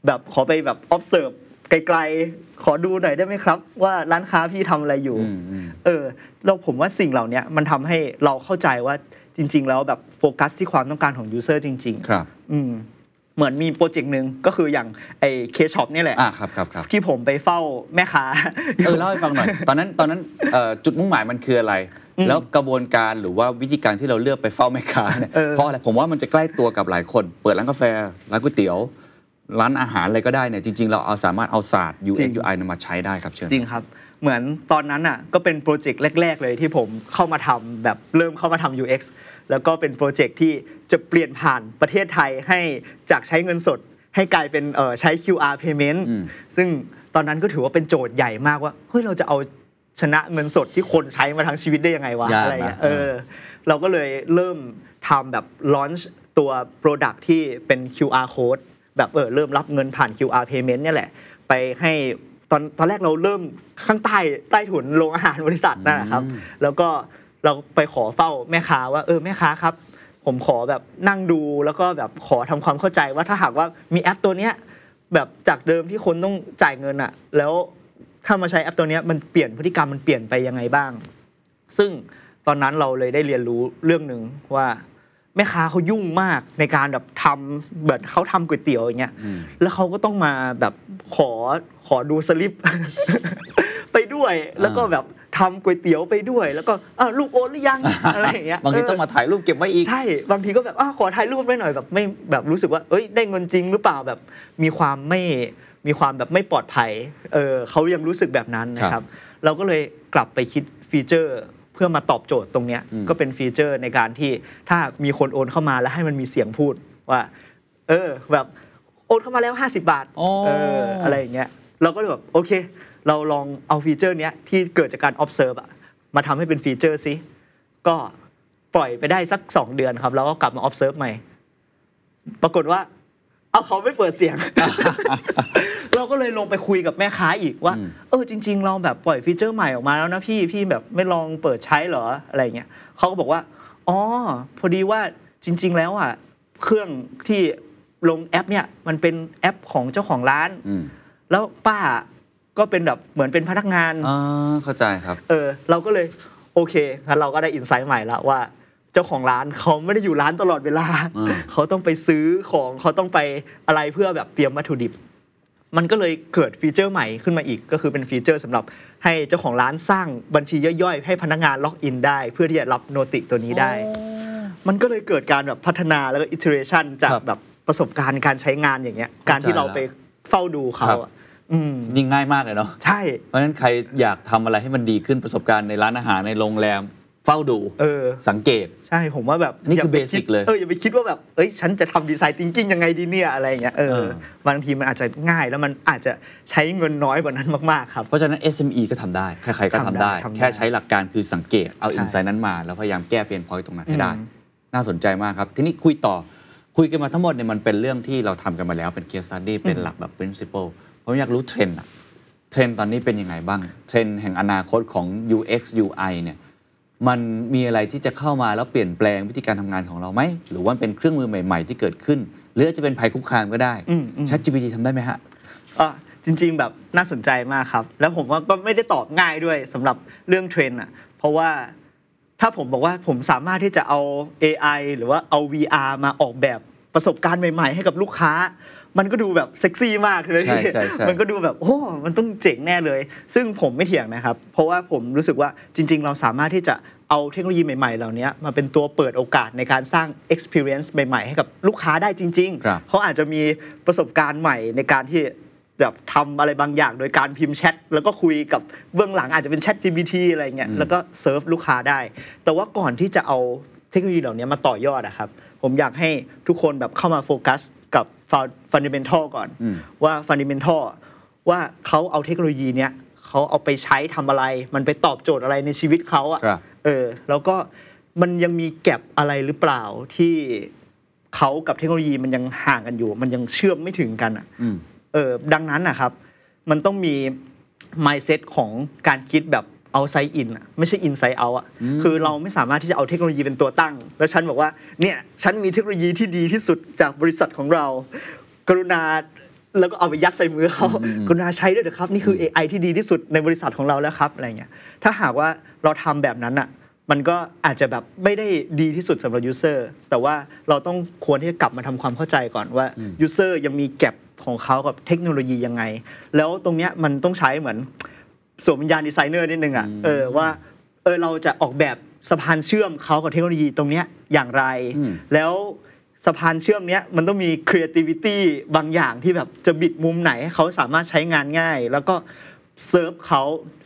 แบบขอไปแบบ observe ไกลๆ ขอดูหน่อยได้ไหมครับ ว่าร้านค้าพี่ทำอะไรอยู่อืมอืมเออเราผมว่าสิ่งเหล่านี้มันทำให้เราเข้าใจว่าจริง ๆ แล้วแบบโฟกัสที่ความต้องการของยูเซอร์จริงครับๆอืม เหมือนมีโปรเจกต์หนึ่งก็คืออย่างไอ้เคช็อปนี่ยแหละอ่าครับครับครับที่ผมไปเฝ้าแม่ค้าเออเล่าให้ฟังหน่อยตอนนั้นตอนนั้นเอ่อจุดมุ่งหมายมันคืออะไรอืมแล้วกระบวนการหรือว่าวิธีการที่เราเลือกไปเฝ้าแม่ค้าเนี่ยเออเพราะอะไรผมว่ามันจะใกล้ตัวกับหลายคน เปิดร้านกาแฟร้านก๋วยเตี๋ยวร้านอาหารอะไรก็ได้เนี่ยจริง ๆ เราเอาสามารถเอาศาสตร์จริ UX ง UI นำมาใช้ได้ครับเชิญจริงครับ เหมือนตอนนั้นอะก็เป็นโปรเจกต์แรก ๆ เลยที่ผมเข้ามาทำแบบเริ่มเข้ามาทำ UX แล้วก็เป็นโปรเจกต์ที่จะเปลี่ยนผ่านประเทศไทยให้จากใช้เงินสด ให้กลายเป็นเอ่อใช้ QR payment อืมซึ่งตอนนั้นก็ถือว่าเป็นโจทย์ใหญ่มากว่าเฮ้ยเราจะเอาชนะเงินสดที่คนใช้มาทั้งชีวิตได้ยังไงวะยากนะอะไรเงี้ยเออเราก็เลยเริ่มทำแบบ launch ตัว Product ที่เป็น QR code แบบเออเริ่มรับเงินผ่าน QR payment เนี่ยแหละ ไปให้ตอนตอนแรกเราเริ่มข้างใต้ใต้ถุนโรงอาหารบริษัทนั่นแหละครับ แล้วก็ เราไปขอเฝ้าแม่ค้าว่าเออแม่ค้าครับ ผมขอแบบนั่งดูแล้วก็แบบขอทำความเข้าใจว่าถ้าหากว่ามีแอปตัวเนี้ยแบบจากเดิมที่คนต้องจ่ายเงินอะแล้วถ้ามาใช้แอปตัวเนี้ยมันเปลี่ยนพฤติกรรมมันเปลี่ยนไปยังไงบ้าง ซึ่งตอนนั้นเราเลยได้เรียนรู้เรื่องหนึ่งว่าแม่ค้าเขายุ่งมากในการแบบทำแบบเขาทำก๋วยเตี๋ยวอย่างเงี้ยอืมแล้วเขาก็ต้องมาแบบขอขอดูสลิป ไปด้วยแล้วก็แบบ ทำก๋วยเตี๋ยวไปด้วย แล้วก็อ้าวลูกโอนหรือยังอะไรอย่างเงี้ยบางทีเต้องมาถ่ายรูปเก็บไว้อีก ใช่ บางทีก็แบบอ้าวขอถ่ายรูปไว้หน่อยแบบไม่แบบรู้สึกว่าเอ้ยได้เงินจริงหรือเปล่าแบบมีความไม่มีความแบบไม่ปลอดภัยเออเขายังรู้สึกแบบนั้นนะคครัรับบเราก็เลยกลับไปคิดฟีเจอร์เพื่อมาตอบโจทย์ตรงเนี้ยอืมก็เป็นฟีเจอร์ในการที่ถ้ามีคนโอนเข้ามาแล้วให้มันมีเสียงพูดว่า เออ แบบโอนเข้ามาแล้ว 50 บาทอ๋อเอออะไรอย่างเงี้ยเราก็เลยแบบโอเค เราลองเอาฟีเจอร์เนี้ยที่เกิดจากการ observe อะมาทำให้เป็นฟีเจอร์ซิก็ปล่อยไปได้สัก 2 เดือนครับ แล้วก็กลับมา observe ใหม่ ปรากฏว่า เอาเขาไม่เปิดเสียง เราก็เลยลงไปคุยกับแม่ค้าอีกว่าอืมเออจริง ๆ เราแบบปล่อยฟีเจอร์ใหม่ออกมาแล้วนะพี่พี่แบบไม่ลองเปิดใช้เหรออะไรเงี้ยเขาก็บอกว่าอ๋อพอดีว่าจริง ๆ แล้วอะเครื่องที่ลงแอปเนี่ยมันเป็นแอปของเจ้าของร้านอืมแล้วป้า ก็เป็นแบบเหมือนเป็นพนักงานอ่าเข้าใจครับ เออ เราก็เลยโอเคงั้นเราก็ได้อินไซต์ใหม่แล้วว่าเจ้าของร้านเขาไม่ได้อยู่ร้านตลอดเวลา อืม เขาต้องไปซื้อของเขาต้องไปอะไรเพื่อแบบเตรียมวัตถุดิบ มันก็เลยเกิดฟีเจอร์ใหม่ขึ้นมาอีก ก็คือเป็นฟีเจอร์สำหรับให้เจ้าของร้านสร้างบัญชีย่อยๆ ให้พนักงานล็อกอินได้ เพื่อที่จะรับ noti ตัวนี้ได้ มันก็เลยเกิดการแบบพัฒนาแล้วก็ iteration จากครับแบบประสบการณ์การใช้งานอย่างเงี้ย การที่เราไปเฝ้าดูเขาครับอะอืม ยิ่งง่ายมากเลยเนาะใช่ เพราะฉะนั้นใครอยากทำอะไรให้มันดีขึ้นประสบการณ์ในร้านอาหารในโรงแรมเฝ้าดูเออสังเกต ใช่ผมว่าแบบนี่คืออย่าไป basic ดเลยเอออย่าไปคิดว่าแบบเอ้ยฉันจะทำดีไซน์ thinking ยังไงดีเนี่ยอะไรอย่างเงี้ยเออเออบางทีมันอาจจะง่ายแล้วมันอาจจะใช้เงินน้อยกว่านั้นมาก ๆ ครับ เพราะฉะนั้น SME ก็ทำได้ ใครๆก็ทำได้ทำได้ แค่ใช้หลักการคือสังเกตเอาใช่ insight นั้นมา แล้วพยายามแก้ pain point ตรงนั้นให้ได้อืมน่าสนใจมากครับทีนี้คุยต่อคุยกันมาทั้งหมดเนี่ยมันเป็นเรื่องที่เราทำกันมาแล้วเป็น case study เป็นหลักแบบ principle ผมอยากรู้เทรนด์อะเทรนด์ตอนนี้เป็นยังไงบ้าง เทรนด์แห่งอนาคตของ UX UI เนี่ยมันมีอะไรที่จะเข้ามาแล้วเปลี่ยนแปลงวิธีการทำงานของเราไหม หรือว่าเป็นเครื่องมือใหม่ ๆ ที่เกิดขึ้น หรืออาจจะเป็นภัยคุกคามก็ได้อืมอืม ChatGPT ทำได้ไหมฮะอะจริง ๆ แบบน่าสนใจมากครับ แล้วผมว่าก็ไม่ได้ตอบง่ายด้วยสำหรับเรื่องเทรนด์อะเพราะว่าถ้าผมบอกว่าผมสามารถที่จะเอา AI หรือว่าเอา VR มาออกแบบประสบการณ์ใหม่ ๆ ให้กับลูกค้า มันก็ดูแบบเซ็กซี่มากเลยใช่ใช่ใช่ มันก็ดูแบบโอ้มันต้องเจ๋งแน่เลย ซึ่งผมไม่เถียงนะครับ เพราะว่าผมรู้สึกว่าจริง ๆ เราสามารถที่จะเอาเทคโนโลยีใหม่ๆ เหล่านี้มาเป็นตัวเปิดโอกาสในการสร้าง experience ใหม่ ๆ ให้กับลูกค้าได้จริง ครับ ๆ เขาอาจจะมีประสบการณ์ใหม่ในการที่แบบทำอะไรบางอย่าง โดยการพิมพ์แชทแล้วก็คุยกับเบื้องหลังอาจจะเป็นแชท GPT อะไรเงี้ยอืมแล้วก็เซิร์ฟลูกค้าได้ แต่ว่าก่อนที่จะเอาเทคโนโลยีเหล่านี้มาต่อยอดอะครับ ผมอยากให้ทุกคนแบบเข้ามาโฟกัสกับ fundamental ก่อนอืมว่า fundamentalว่าเขาเอาเทคโนโลยีเนี้ยเขาเอาไปใช้ทำอะไร มันไปตอบโจทย์อะไรในชีวิตเขาอะครับเออ แล้วก็มันยังมีแก็บอะไรหรือเปล่าที่เขากับเทคโนโลยีมันยังห่างกันอยู่ มันยังเชื่อมไม่ถึงกันอะอืมเออดังนั้นนะครับ มันต้องมี mindset ของการคิดแบบ outside in อะไม่ใช่ inside out อะคือเราไม่สามารถที่จะเอาเทคโนโลยีเป็นตัวตั้ง แล้วฉันบอกว่าเนี่ยฉันมีเทคโนโลยีที่ดีที่สุดจากบริษัทของเรา กรุณาแล้วก็เอาไปยัดใส่มือเขากรุณาใช้ด้วยเถอะครับ นี่คือ AI ที่ดีที่สุดในบริษัทของเราแล้วครับอะไรเงี้ยถ้าหากว่าเราทำแบบนั้นอะมันก็อาจจะแบบไม่ได้ดีที่สุดสำหรับ user แต่ว่าเราต้องควรที่จะกลับมาทำความเข้าใจก่อนว่า user ยังมีแกลบของเขากับเทคโนโลยียังไง แล้วตรงเนี้ยมันต้องใช้เหมือน สวมวิญญาณดีไซเนอร์นิดนึงอะเออว่าเออเราจะออกแบบสะพานเชื่อมเขากับเทคโนโลยีตรงเนี้ยอย่างไรอืมแล้วสะพานเชื่อมเนี้ยมันต้องมี creativity บางอย่างที่แบบจะบิดมุมไหนให้เขาสามารถใช้งานง่าย แล้วก็เซิร์ฟเขา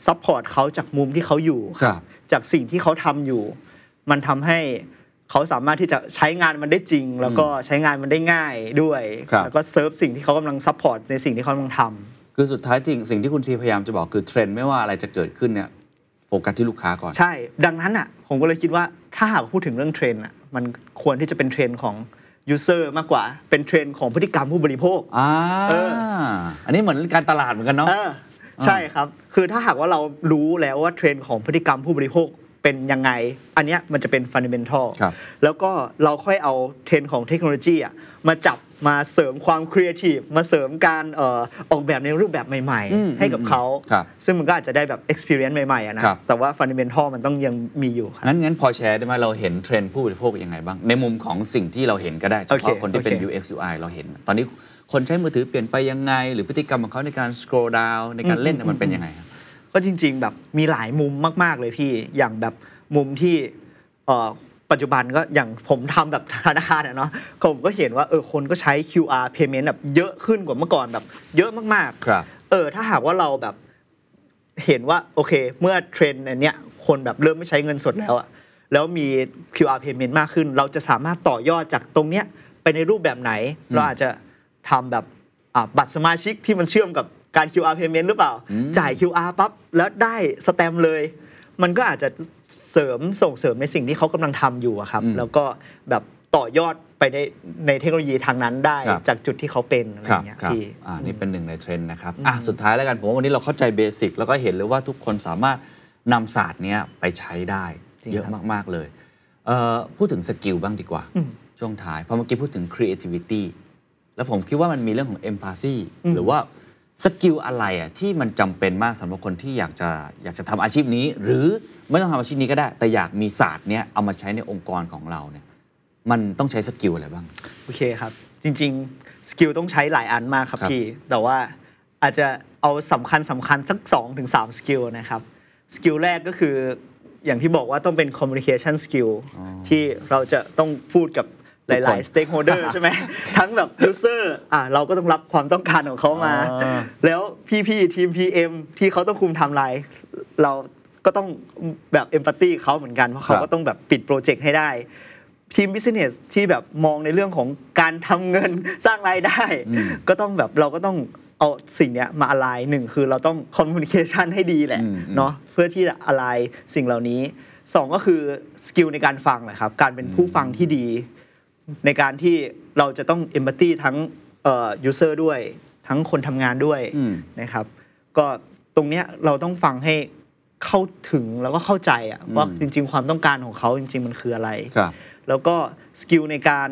support เขาจากมุมที่เขาอยู่ครับจากสิ่งที่เขาทำอยู่ มันทำให้เขาสามารถที่จะใช้งานมันได้จริง แล้วก็ใช้งานมันได้ง่ายด้วยครับแล้วก็เซิร์ฟสิ่งที่เขากำลัง support ในสิ่งที่เขากำลังทำ คือสุดท้ายจริงสิ่งที่คุณทีพยายามจะบอกคือเทรนด์ไม่ว่าอะไรจะเกิดขึ้นเนี่ยโฟกัสที่ลูกค้าก่อน ใช่ ดังนั้นอะผมก็เลยคิดว่าถ้าหากพูดถึงเรื่องเทรนด์อะมันควรที่จะเป็นเทรนด์ของ user มากกว่าเป็นเทรนด์ของพฤติกรรมผู้บริโภคอ่าเอออันนี้เหมือนการตลาดเหมือนกันเนาะเออใช่ครับ คือถ้าหากว่าเรารู้แล้วว่าเทรนด์ของพฤติกรรมผู้บริโภคเป็นยังไง อันเนี้ยมันจะเป็น fundamental ครับแล้วก็เราค่อยเอาเทรนด์ของเทคโนโลยีอะมาจับ มาเสริมความครีเอทีฟมาเสริมการเอ่อออกแบบในรูปแบบใหม่อืมๆ ให้กับเขา ครับซึ่งมันก็อาจจะได้แบบ experience ใหม่ๆอะนะครับ แต่ว่า fundamental มันต้องยังมีอยู่ครับ งั้นงั้นพอแชร์ได้ไหมเราเห็นเทรนด์ผู้บริโภคยังไงบ้าง ในมุมของสิ่งที่เราเห็นก็ได้โอเคพาะคนที่เป็น โอเค UX UI เราเห็น ตอนนี้คนใช้มือถือเปลี่ยนไปยังไง หรือพฤติกรรมของเขาในการ scroll down ในการเล่นเนี่ยมันเป็นยังไงครับ ก็จริงๆแบบมีหลายมุมมาก ๆ เลยพี่อย่างแบบมุมที่เอ่อ ปัจจุบันก็อย่างผมทำแบบธนาคารอะเนาะผมก็เห็นว่าเออคนก็ใช้ QR payment แบบเยอะขึ้นกว่าเมื่อก่อนแบบ เยอะมากครับๆเออถ้าหากว่าเราแบบเห็นว่าโอเค เมื่อเทรนด์อันเนี้ยคนแบบเริ่มไม่ใช้เงินสดแล้วอะแล้วมี QR payment มากขึ้น เราจะสามารถต่อยอดจากตรงเนี้ยไปในรูปแบบไหน เราอาจจะทำแบบอ่าบัตรสมาชิกที่มันเชื่อมกับการ QR payment หรือเปล่าอืมจ่าย QR ปั๊บแล้วได้สแตมป์เลย มันก็อาจจะ เสริมส่งเสริมในสิ่งที่เขากำลังทำอยู่อะครับอืมแล้วก็แบบต่อยอดไปในในเทคโนโลยีทางนั้นได้ครับจากจุดที่เขาเป็นอะไรครับเงี้ยครับพี่อ่านี่เป็นหนึ่งในเทรนด์นะครับอะสุดท้ายแล้วกันผมว่าวันนี้เราเข้าใจเบสิกแล้วก็เห็นเลยว่าทุกคนสามารถนำศาสตร์เนี้ยไปใช้ได้จริงเยอะครับมากๆเลยเอ่อพูดถึงสกิลบ้างดีกว่าอืมช่วงท้ายเพราะเมื่อกี้พูดถึง creativity แล้วผมคิดว่ามันมีเรื่องของ empathy อืมหรือว่า สกิลอะไรอะที่มันจำเป็นมากสำหรับคนที่อยากจะอยากจะทำอาชีพนี้ หรือไม่ต้องทำอาชีพนี้ก็ได้ แต่อยากมีศาสตร์เนี้ยเอามาใช้ในองค์กรของเราเนี่ยมันต้องใช้สกิลอะไรบ้าง โอเคครับ จริงๆ สกิลต้องใช้หลายอันมากครับครับพี่ แต่ว่าอาจจะเอาสำคัญสำคัญสัก2-3ถึงสกิลนะครับสกิลแรกก็คืออย่างที่บอกว่าต้องเป็น communication skill ที่เราจะต้องพูดกับ ทุกคนหลายๆ stakeholder ใช่ไหมทั้งแบบ user อะเราก็ต้องรับความต้องการของเขามาอ่าแล้วพี่ๆทีม PM ที่เขาต้องคุมไทำลายเราก็ต้องแบบ empathy เขาเหมือนกัน เพราะเขาก็ต้องแบบปิดโปรเจกต์ให้ได้ ทีม business ที่แบบมองในเรื่องของการทำเงินสร้างรายได้อืมก็ต้องแบบเราก็ต้องเอาสิ่งเนี้ยมาอะไรหนึ่งคือเราต้อง communication ให้ดีแหละอืมเนาะเพื่อที่จะอะไรสิ่งเหล่านี้สองก็คือสกิลในการฟังแหละครับ การเป็นผู้ฟังที่ดี ในการที่เราจะต้อง empathy ทั้งเอ่อ user ด้วย ทั้งคนทำงานด้วยอืมนะครับ ก็ตรงเนี้ยเราต้องฟังให้เข้าถึงแล้วก็เข้าใจอะว่าจริง ๆ ความต้องการของเขาจริง ๆ มันคืออะไรครับแล้วก็สกิลในการ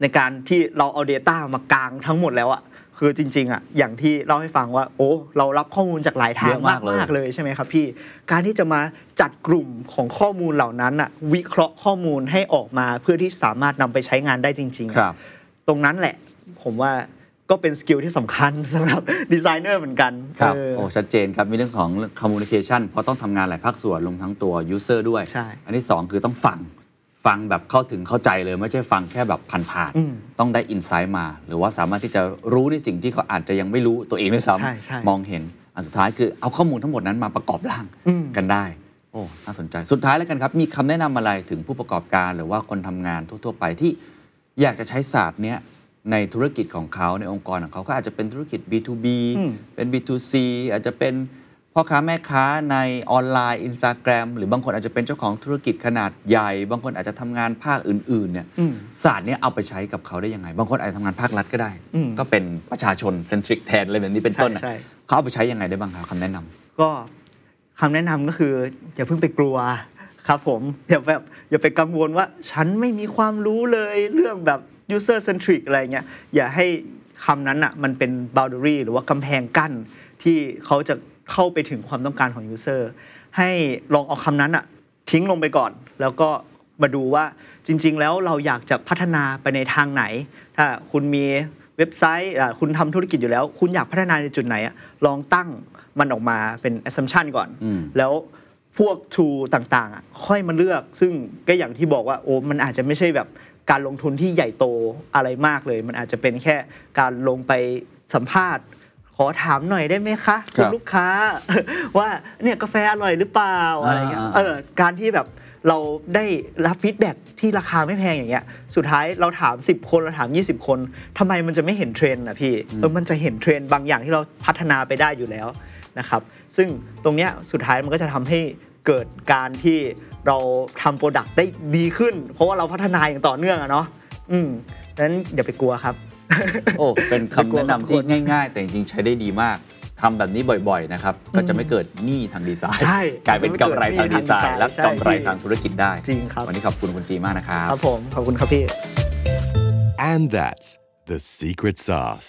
ในการที่เราเอา Data มากางทั้งหมดแล้วอะ คือจริงๆอะอย่างที่เล่าให้ฟังว่า โอ้เรารับข้อมูลจากหลายทาเยงอะมากเลยมากๆเลยใช่ไหมครับพี่ การที่จะมาจัดกลุ่มของข้อมูลเหล่านั้นอะวิเคราะห์ข้อมูลให้ออกมาเพื่อที่สามารถนำไปใช้งานได้จริงๆอะครับตรงนั้นแหละ ผมว่าก็เป็นสกิลที่สำคัญสำหรับดีไซเนอร์เหมือนกันครับเออโอ้ชัดเจนครับมีเรื่องของ communication เพราะต้องทำงานหลายภาคส่วนรวมทั้งตัว user ด้วยใช่อันที่ 2 คือต้องฟัง ฟังแบบเข้าถึงเข้าใจเลย ไม่ใช่ฟังแค่แบบผ่านอืมๆต้องได้ insight มา หรือว่าสามารถที่จะรู้ในสิ่งที่เขาอาจจะยังไม่รู้ตัวเองด้วยซ้ำใช่ใช่มองเห็นอันสุดท้ายคือเอาข้อมูลทั้งหมดนั้นมาประกอบร่างอืมกันได้โอ้น่าสนใจสุดท้ายแล้วกันครับ มีคำแนะนำอะไรถึงผู้ประกอบการ หรือว่าคนทำงานทั่ว ๆ ไปที่อยากจะใช้ศาสตร์เนี้ยในธุรกิจของเขาในองค์กรของเขาก็อาจจะเป็นธุรกิจ B2B อืมเป็น B2C อาจจะเป็น พ่อค้าแม่ค้าในออนไลน์ Instagram หรือบางคนอาจจะเป็นเจ้าของธุรกิจขนาดใหญ่ บางคนอาจจะทำงานภาคอื่นๆเนี่ยอืมศาสตร์เนี้ยเอาไปใช้กับเขาได้ยังไง บางคนอาจจะทำงานภาครัฐก็ได้อืมก็เป็นประชาชนเซนทริกแทนอะไรแบบนี้เป็นต้นน่ะใช่ใช่เขาเอาไปใช้ยังไงได้บ้างครับคำแนะนำก็คำแนะนำก็คืออย่าเพิ่งไปกลัวครับผมอย่าแบบอย่าไปกังวลว่าฉันไม่มีความรู้เลยเรื่องแบบ user centric อะไรเงี้ยอย่าให้คำนั้นอะมันเป็น boundary หรือว่ากำแพงกั้นที่เขาจะ เข้าไปถึงความต้องการของ user ให้ลองเอาคำนั้นอะทิ้งลงไปก่อน แล้วก็มาดูว่าจริง ๆ แล้วเราอยากจะพัฒนาไปในทางไหน ถ้าคุณมีเว็บไซต์อะคุณทำธุรกิจอยู่แล้ว คุณอยากพัฒนาในจุดไหนอะลองตั้งมันออกมาเป็น assumption ก่อนอืมแล้วพวก tool ต่างๆอะค่อยมาเลือก ซึ่งก็อย่างที่บอกว่าโอ้มันอาจจะไม่ใช่แบบการลงทุนที่ใหญ่โตอะไรมากเลย มันอาจจะเป็นแค่การลงไปสัมภาษณ์ ขอถามหน่อยได้ไหมคะครัคุณบลูกค้า ว่าเนี่ยกาแฟอร่อยหรือเปล่าอะไรเงี้ยอ่าเออการที่แบบเราได้รับ feedback ที่ราคาไม่แพงอย่างเงี้ย สุดท้ายเราถาม 10 คนเราถาม 20 คนทำไมมันจะไม่เห็นเทรนด์นะพี่เออมันจะเห็นเทรนด์บางอย่างที่เราพัฒนาไปได้อยู่แล้วนะครับ ซึ่งตรงเนี้ยสุดท้ายมันก็จะทำให้เกิดการที่เราทำโปรดักต์ได้ดีขึ้น เพราะว่าเราพัฒนาอย่างต่อเนื่องอะเนาะอืมดังนั้นอย่าไปกลัวครับ โอ้เป็นคำแนะนำที่ง่ายๆ แต่จริงๆใช้ได้ดีมากทำแบบนี้บ่อยๆนะครับ ก็จะไม่เกิดหนี้ทางดีไซน์ ใช่กลายเป็นกำไรทางดีไซน์ และใช่กำไรทางธุรกิจได้ จริงครับ วันนี้ขอบคุณคุณซีมากนะครับ ครับผม ขอบคุณครับพี่ And that's the secret sauce.